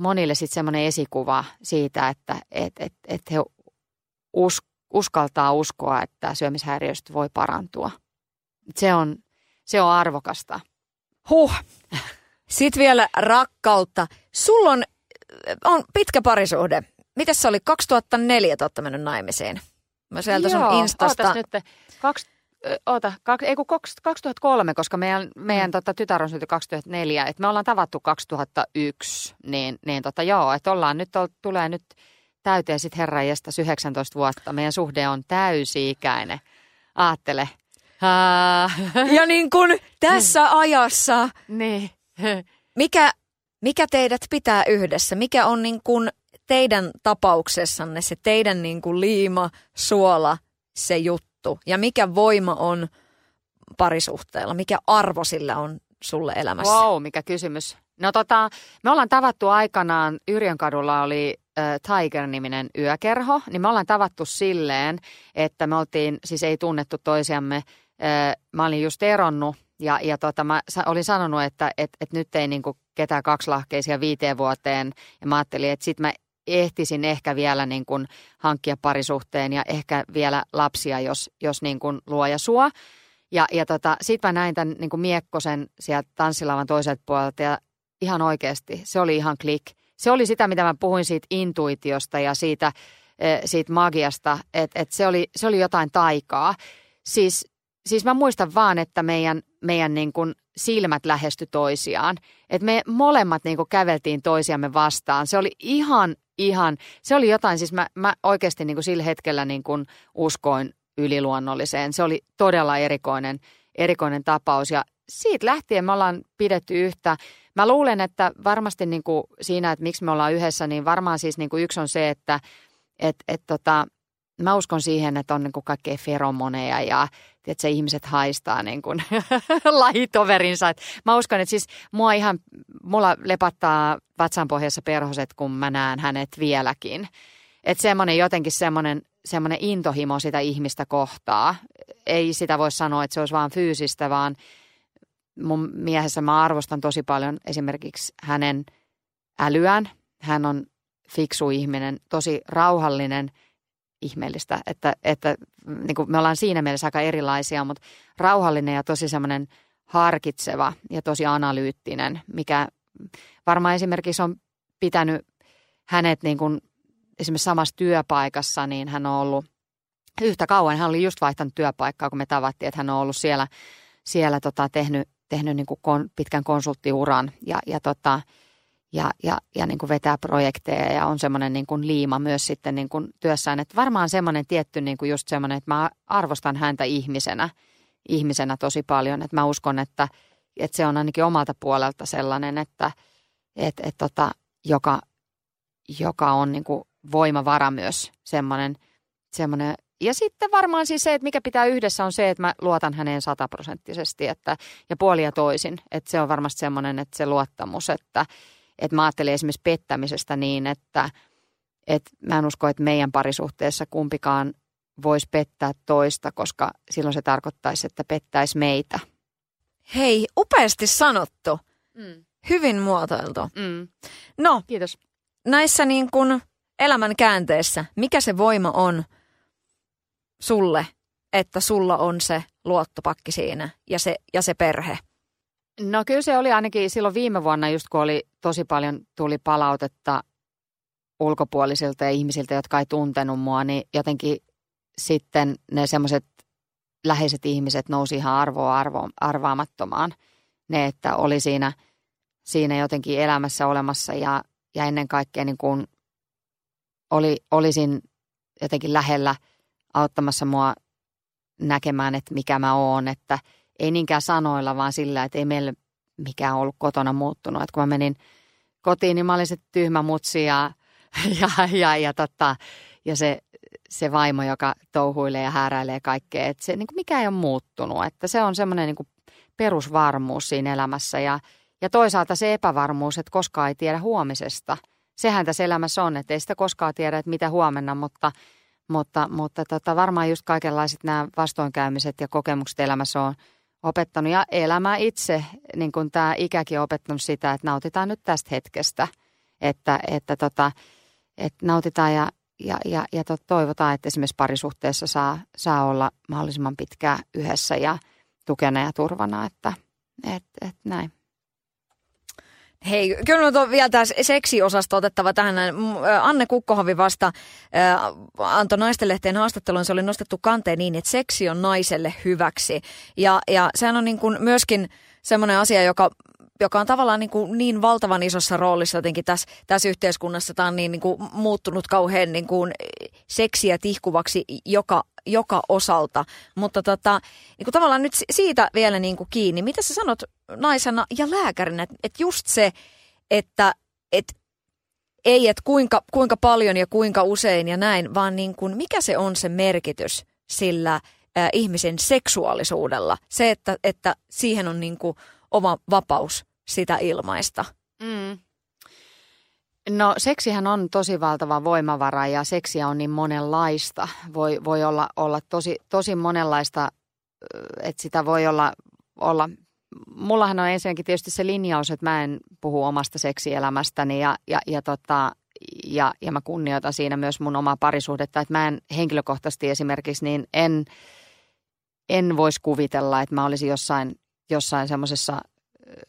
monille sitten semmoinen esikuva siitä, että et, et, et he us, uskaltaa uskoa, että syömishäiriöstä voi parantua. Se on, se on arvokasta. Huh. Sitten vielä rakkautta. Sulla on, on pitkä parisuhde. Miten se oli? 2004 olette mennyt naimisiin. Mä sieltä Joo, sun Instasta. nyt. Kaksi, oota, kak, ei kun 2003, koska meidän, meidän mm. tota, tytär on synty 2004, että me ollaan tavattu 2001, niin, niin tota, joo, että ollaan nyt, ol, tulee nyt täyteen sitten herran 19 vuotta. Meidän suhde on täysi-ikäinen. Aattele. Ja niin kuin tässä ajassa, niin. mikä, mikä teidät pitää yhdessä? Mikä on niin kuin teidän tapauksessanne se teidän niin kuin liima, suola, se juttu? Juttu ja mikä voima on parisuhteella, mikä arvo sillä on sulle elämässä? Wow, mikä kysymys. No tota, me ollaan tavattu aikanaan, Yrjönkadulla oli Tiger-niminen yökerho, niin me ollaan tavattu silleen, että me oltiin, siis ei tunnettu toisiamme, mä olin just eronnut ja, ja tota, mä olin sanonut, että et, et nyt ei niinku ketään kaksilahkeisia viiteen vuoteen ja mä ajattelin, että sit mä ehtisin ehkä vielä niin kuin hankkia parisuhteen ja ehkä vielä lapsia, jos, jos niin kuin luoja suo. Ja, ja tota, sitten mä näin tämän niin kuin Miekkosen sieltä tanssilavan toiselta puolelta ja ihan oikeasti se oli ihan klik. Se oli sitä, mitä mä puhuin siitä intuitiosta ja siitä, eh, siitä magiasta, että, että se, oli, se oli jotain taikaa. Siis, siis mä muistan vaan, että meidän, meidän niin kuin silmät lähesty toisiaan. Että me molemmat niin kuin käveltiin toisiamme vastaan. Se oli ihan ihan, se oli jotain, siis mä, mä oikeasti niin kuin sillä hetkellä niin kuin uskoin yliluonnolliseen. Se oli todella erikoinen, erikoinen tapaus ja siitä lähtien me ollaan pidetty yhtä. Mä luulen, että varmasti niin siinä, että miksi me ollaan yhdessä, niin varmaan siis niin yksi on se, että et, et tota, mä uskon siihen, että on niin kaikkea feromoneja ja että se ihmiset haistaa niin kuin lajitoverinsa. [laughs] Et mä uskon, että siis mua ihan, mulla lepattaa vatsanpohjassa perhoset, kun mä näen hänet vieläkin. Että semmoinen jotenkin semmoinen, semmoinen intohimo sitä ihmistä kohtaa. Ei sitä voi sanoa, että se olisi vaan fyysistä, vaan mun miehessä mä arvostan tosi paljon esimerkiksi hänen älyään. Hän on fiksu ihminen, tosi rauhallinen, ihmeellistä, että, että niin kuin me ollaan siinä mielessä aika erilaisia, mutta rauhallinen ja tosi semmoinen harkitseva ja tosi analyyttinen, mikä varmaan esimerkiksi on pitänyt hänet niin kuin esimerkiksi samassa työpaikassa, niin hän on ollut yhtä kauan. Hän oli just vaihtanut työpaikkaa, kun me tavattiin, että hän on ollut siellä, siellä tota, tehnyt, tehnyt niin kuin kon, pitkän konsulttiuran ja, ja, tota, ja, ja, ja niin kuin vetää projekteja ja on semmoinen niin kuin liima myös sitten niin kuin työssään. Että varmaan semmoinen tietty niin kuin just semmoinen, että mä arvostan häntä ihmisenä, ihmisenä tosi paljon. Että mä uskon, että, että se on ainakin omalta puolelta sellainen, että et, et tota, joka, joka on niin kuin voimavara myös semmoinen, semmoinen. Ja sitten varmaan siis se, että mikä pitää yhdessä on se, että mä luotan häneen sataprosenttisesti että, ja puoli ja toisin. Että se on varmasti semmoinen, että se luottamus, että, että mä ajattelen esimerkiksi pettämisestä niin, että, että mä en usko, että meidän parisuhteessa kumpikaan voisi pettää toista, koska silloin se tarkoittaisi, että pettäisi meitä. Hei, upeasti sanottu. Mm. Hyvin muotoiltu. Mm. No, Kiitos. näissä niin kuin elämän käänteessä, mikä se voima on sulle, että sulla on se luottopakki siinä ja se, ja se perhe? No kyllä se oli ainakin silloin viime vuonna, just kun oli tosi paljon tuli palautetta ulkopuolisilta ja ihmisiltä, jotka ei tuntenut mua, niin jotenkin sitten ne semmoiset läheiset ihmiset nousi ihan arvoa arvo, arvaamattomaan. Ne, että oli siinä, siinä jotenkin elämässä olemassa ja, ja ennen kaikkea niin kuin oli, olisin jotenkin lähellä auttamassa mua näkemään, että mikä mä oon, että ei niinkään sanoilla, vaan sillä, että ei meillä mikään ollut kotona muuttunut. Että kun mä menin kotiin, niin mä olin se tyhmä mutsi ja, [laughs] ja, ja, ja, tota, ja se, se vaimo, joka touhuilee ja hääräilee kaikkea. Että se niin kuin mikä ei ole muuttunut. Että se on semmoinen niin perusvarmuus siinä elämässä ja, ja toisaalta se epävarmuus, että koskaan ei tiedä huomisesta – sehän tässä elämässä on, että ei sitä koskaan tiedä, että mitä huomenna, mutta, mutta, mutta tota, varmaan just kaikenlaiset nämä vastoinkäymiset ja kokemukset elämässä on opettanut ja elämä itse, niin kuin tämä ikäkin on opettanut sitä, että nautitaan nyt tästä hetkestä, että, että, tota, että nautitaan ja, ja, ja, ja toivotaan, että esimerkiksi parisuhteessa saa, saa olla mahdollisimman pitkään yhdessä ja tukena ja turvana, että et, et näin. Hei, kyllä on vielä tämä seksiosasto otettava tähän. Anne Kukkohovi vasta äh, antoi naistenlehteen haastattelun, se oli nostettu kanteen niin, että seksi on naiselle hyväksi. Ja, ja sehän on niin kuin myöskin semmoinen asia, joka joka on tavallaan niin, kuin niin valtavan isossa roolissa jotenkin tässä, tässä yhteiskunnassa. Tämä on niin, niin kuin muuttunut kauhean niin kuin seksiä tihkuvaksi joka, joka osalta. Mutta tota, niin kuin tavallaan nyt siitä vielä niin kuin kiinni. Mitä sä sanot naisena ja lääkärinä, että et just se, että et, ei, että kuinka, kuinka paljon ja kuinka usein ja näin, vaan niin kuin, mikä se on se merkitys sillä ihmisen seksuaalisuudella. Se, että, että siihen on niin kuin oma vapaus sitä ilmaista. Mm. No seksihän on tosi valtava voimavara ja seksiä on niin monenlaista. Voi, voi olla, olla tosi, tosi monenlaista, että sitä voi olla, olla mullahan on ensinnäkin tietysti se linjaus, että mä en puhu omasta seksielämästäni ja, ja, ja, tota, ja, ja mä kunnioitan siinä myös mun omaa parisuhdetta. Että mä en henkilökohtaisesti esimerkiksi, niin en, en voisi kuvitella, että mä olisin jossain, jossain semmoisessa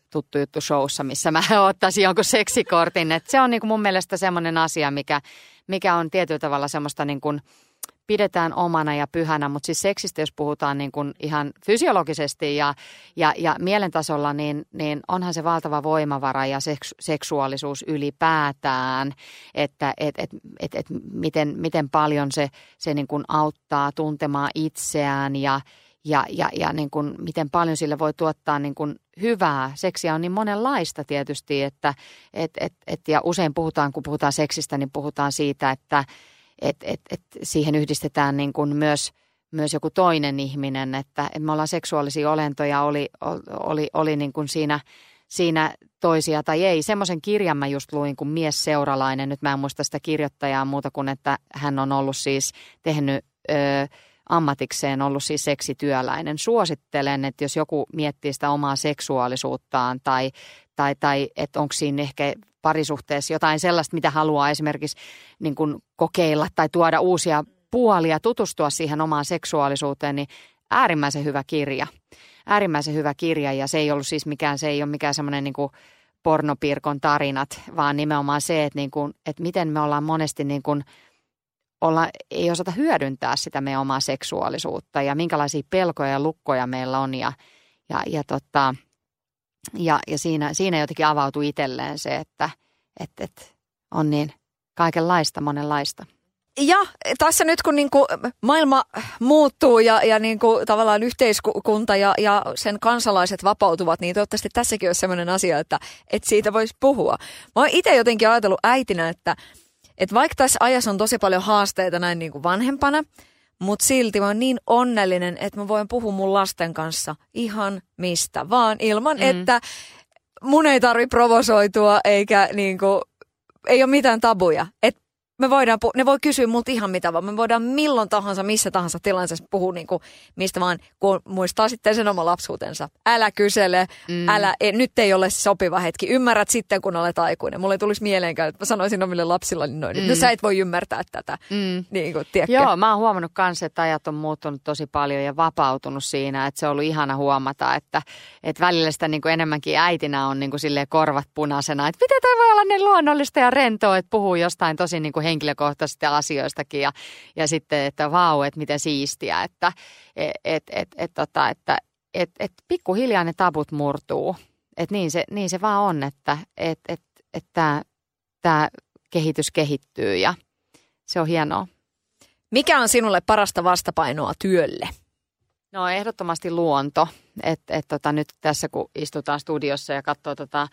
tuttu juttu showssa, missä mä [laughs] ottaisin jonkun seksikortin. Et se on niin mun mielestä semmoinen asia, mikä, mikä on tietyllä tavalla semmoista niin kuin, pidetään omana ja pyhänä, mutta siis seksistä, jos puhutaan niin kuin ihan fysiologisesti ja, ja, ja mielentasolla, niin, niin onhan se valtava voimavara ja seksu, seksuaalisuus ylipäätään, että et, et, et, et miten, miten paljon se, se niin kuin auttaa tuntemaan itseään ja, ja, ja, ja niin kuin, miten paljon sille voi tuottaa niin kuin hyvää. Seksiä on niin monenlaista tietysti, että et, et, et, ja usein puhutaan, kun puhutaan seksistä, niin puhutaan siitä, että et, et, et siihen yhdistetään niin kuin myös, myös joku toinen ihminen, että, että me ollaan seksuaalisia olentoja, oli, oli, oli niin kuin siinä, siinä toisia tai ei. Semmoisen kirjan mä just luin kuin Mies seuralainen. Nyt mä en muista sitä kirjoittajaa muuta kuin, että hän on ollut siis tehnyt... Öö, ammatikseen ollut siis seksityöläinen. Suosittelen, että jos joku miettii sitä omaa seksuaalisuuttaan tai, tai, tai että onko siinä ehkä parisuhteessa jotain sellaista, mitä haluaa esimerkiksi niin kuin kokeilla tai tuoda uusia puolia, tutustua siihen omaan seksuaalisuuteen, niin äärimmäisen hyvä kirja. Äärimmäisen hyvä kirja ja se ei ollut siis mikään, se ei ole mikään semmoinen niin pornopirkon tarinat, vaan nimenomaan se, että, niin kuin, että miten me ollaan monesti niin kuin, olla, ei osata hyödyntää sitä meidän omaa seksuaalisuutta ja minkälaisia pelkoja ja lukkoja meillä on ja, ja, ja, tota, ja, ja siinä, siinä jotenkin avautui itselleen se, että et, et on niin kaikenlaista, monenlaista. Ja tässä nyt kun niinku maailma muuttuu ja, ja niinku tavallaan yhteiskunta ja, ja sen kansalaiset vapautuvat, niin toivottavasti tässäkin olisi sellainen asia, että, että siitä voisi puhua. Mä oon itse jotenkin ajatellut äitinä, että, että vaikka tässä ajassa on tosi paljon haasteita näin niinku vanhempana, mutta silti mä oon niin onnellinen, että mä voin puhua mun lasten kanssa ihan mistä vaan ilman, mm. että mun ei tarvi provosoitua eikä niinku, ei ole mitään tabuja. Et me voidaan, ne voi kysyä multa ihan mitä vaan. Me voidaan milloin tahansa, missä tahansa tilanteessa puhua niin kuin mistä vaan, kun muistaa sitten sen oma lapsuutensa. Älä kysele, mm. älä, e, nyt ei ole sopiva hetki. Ymmärrät sitten, kun olet aikuinen. Mulle ei tulisi mieleenkään, että mä sanoisin omille lapsille noin, mm. no sä et voi ymmärtää tätä. Mm. Niin kuin, Joo, mä oon huomannut kanssa, että ajat on muuttunut tosi paljon ja vapautunut siinä, että se on ollut ihana huomata, että, että välillä sitä niin kuin enemmänkin äitinä on niin kuin korvat punaisena, että miten tämä voi olla niin luonnollista ja rentoa, että puhuu jostain tosi niin kuin henkilökohtaisista asioistakin ja, ja sitten, että vau, että miten siistiä, että et, et, et, et, tota, että et, et pikkuhiljaa ne tabut murtuu. Et niin, se, niin se vaan on, että et, et, et tämä kehitys kehittyy ja se on hienoa. Mikä on sinulle parasta vastapainoa työlle? No ehdottomasti luonto. Et, et tota, nyt tässä kun istutaan studiossa ja katsoo tota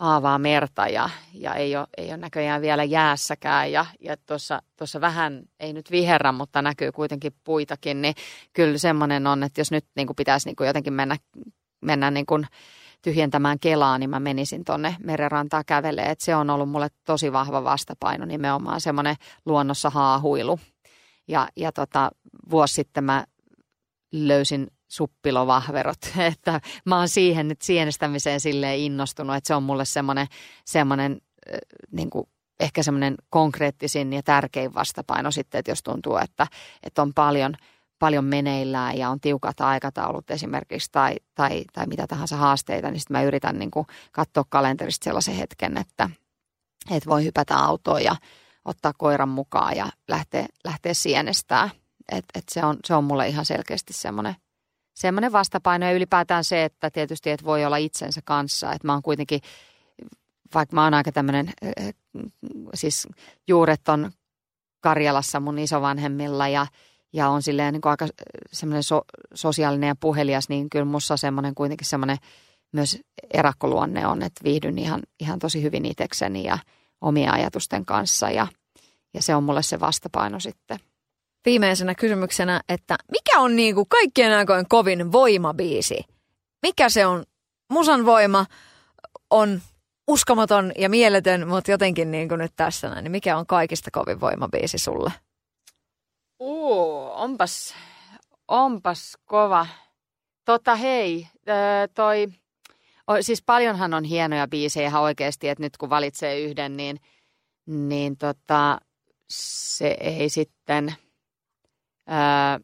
aavaa merta ja, ja ei, ole, ei ole näköjään vielä jäässäkään. Ja, ja tuossa vähän, ei nyt viherra, mutta näkyy kuitenkin puitakin, niin kyllä semmoinen on, että jos nyt niin kuin pitäisi niin kuin jotenkin mennä, mennä niin kuin tyhjentämään kelaa, niin mä menisin tuonne merenrantaa kävelee. Se on ollut mulle tosi vahva vastapaino, nimenomaan semmoinen luonnossa haahuilu. Ja, ja tota, vuosi sitten mä löysin suppilovahverot, [laughs] että mä oon siihen nyt sienestämiseen silleen innostunut, että se on mulle semmoinen, semmoinen niin kuin ehkä semmoinen konkreettisin ja tärkein vastapaino sitten, että jos tuntuu, että, että on paljon, paljon meneillään ja on tiukat aikataulut esimerkiksi tai, tai, tai mitä tahansa haasteita, niin sitten mä yritän niin kuin katsoa kalenterista sellaisen hetken, että, että voi hypätä autoon ja ottaa koiran mukaan ja lähteä, lähteä sienestää. Et, et se, on, se on mulle ihan selkeästi semmoinen – semmoinen vastapaino ja ylipäätään se, että tietysti että voi olla itsensä kanssa. Että mä oon kuitenkin, vaikka mä oon aika tämmöinen, eh, siis juuret on Karjalassa mun isovanhemmilla ja, ja on silleen niin aika semmoinen so, sosiaalinen ja puhelias, niin kyllä musta semmoinen kuitenkin semmoinen myös erakkoluonne on, että viihdyn ihan, ihan tosi hyvin itsekseni ja omien ajatusten kanssa ja, ja se on mulle se vastapaino sitten viimeisenä kysymyksenä, että mikä on niin kuin kaikkien aikojen kovin voimabiisi? Mikä se on? Musan voima on uskomaton ja mieletön, mutta jotenkin niin kuin nyt tässä näin. Niin mikä on kaikista kovin voimabiisi sulle? Uu, onpas, onpas kova. Tota hei, toi, siis paljonhan on hienoja biisejä ihan oikeasti, että nyt kun valitsee yhden, niin, niin tota, se ei sitten – Öö,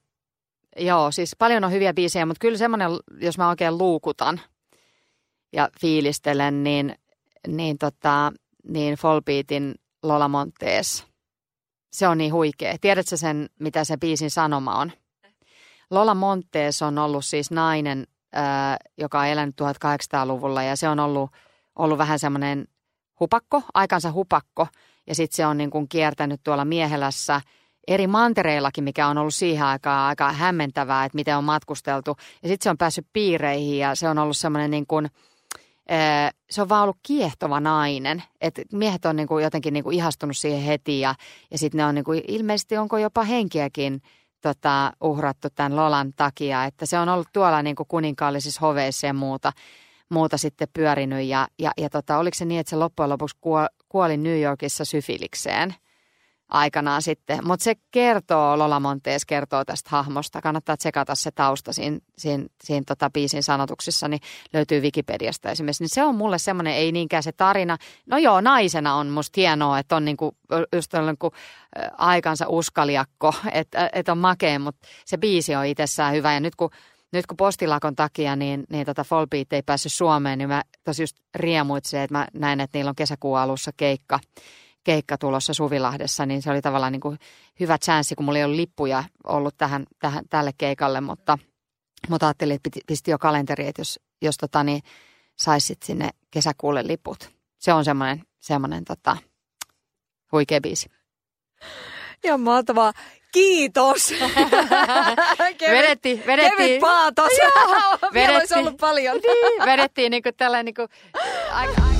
joo, siis paljon on hyviä biisejä, mutta kyllä semmoinen, jos mä oikein luukutan ja fiilistelen, niin, niin, tota, niin Folbeatin Lola Montees. Se on niin huikea. Tiedätkö sen, mitä se biisin sanoma on? Lola Montees on ollut siis nainen, öö, joka on elänyt 1800-luvulla ja se on ollut, ollut vähän semmoinen hupakko, aikansa hupakko. Ja sitten se on niin kuin kiertänyt tuolla Miehelässä – eri mantereillakin, mikä on ollut siihen aikaan aika hämmentävää, että miten on matkusteltu. Ja sitten se on päässyt piireihin ja se on ollut semmoinen niin kuin, se on vaan ollut kiehtova nainen. Että miehet on niin kuin jotenkin niin kuin ihastunut siihen heti ja, ja sitten ne on niin kuin, ilmeisesti onko jopa henkiäkin tota, uhrattu tämän Lolan takia. Että se on ollut tuolla niin kuin kuninkaallisissa hoveissa ja muuta, muuta sitten pyörinyt. Ja, ja, ja tota, oliko se niin, että se loppujen lopuksi kuoli New Yorkissa syfilikseen – aikanaan sitten. Mutta se kertoo, Lola Montees kertoo tästä hahmosta. Kannattaa tsekata se tausta siinä, siinä, siinä tota biisin sanotuksissa, niin löytyy Wikipediasta esimerkiksi. Niin se on mulle semmoinen, ei niinkään se tarina. No joo, naisena on musta hienoa, että on niinku, just niinku, aikansa uskaliakko, [laughs] että et on makea, mutta se biisi on itsessään hyvä. Ja nyt kun nyt kun postilakon takia niin, niin tota Fallbeat ei päässyt Suomeen, niin mä tosi just riemuitsin, että mä näin, että niillä on kesäkuun alussa keikka keikka tulossa Suvilahdessa, niin se oli tavallaan niin kuin hyvä chanssi, kun mulla ei ollut lippuja ollut tähän, tähän, tälle keikalle, mutta, mutta ajattelin, että pisti jo kalenteri, että jos, jos tota, niin saisit sinne kesäkuulle liput. Se on semmoinen, semmoinen tota, huikea biisi. Ihan mahtavaa. Kiitos. [laughs] kevyt, vedettiin, vedettiin. Kevyt paatos. Joo, vedettiin, olisi ollut paljon. niin, vedettiin niin kuin tällainen niin kuin, aika, aika.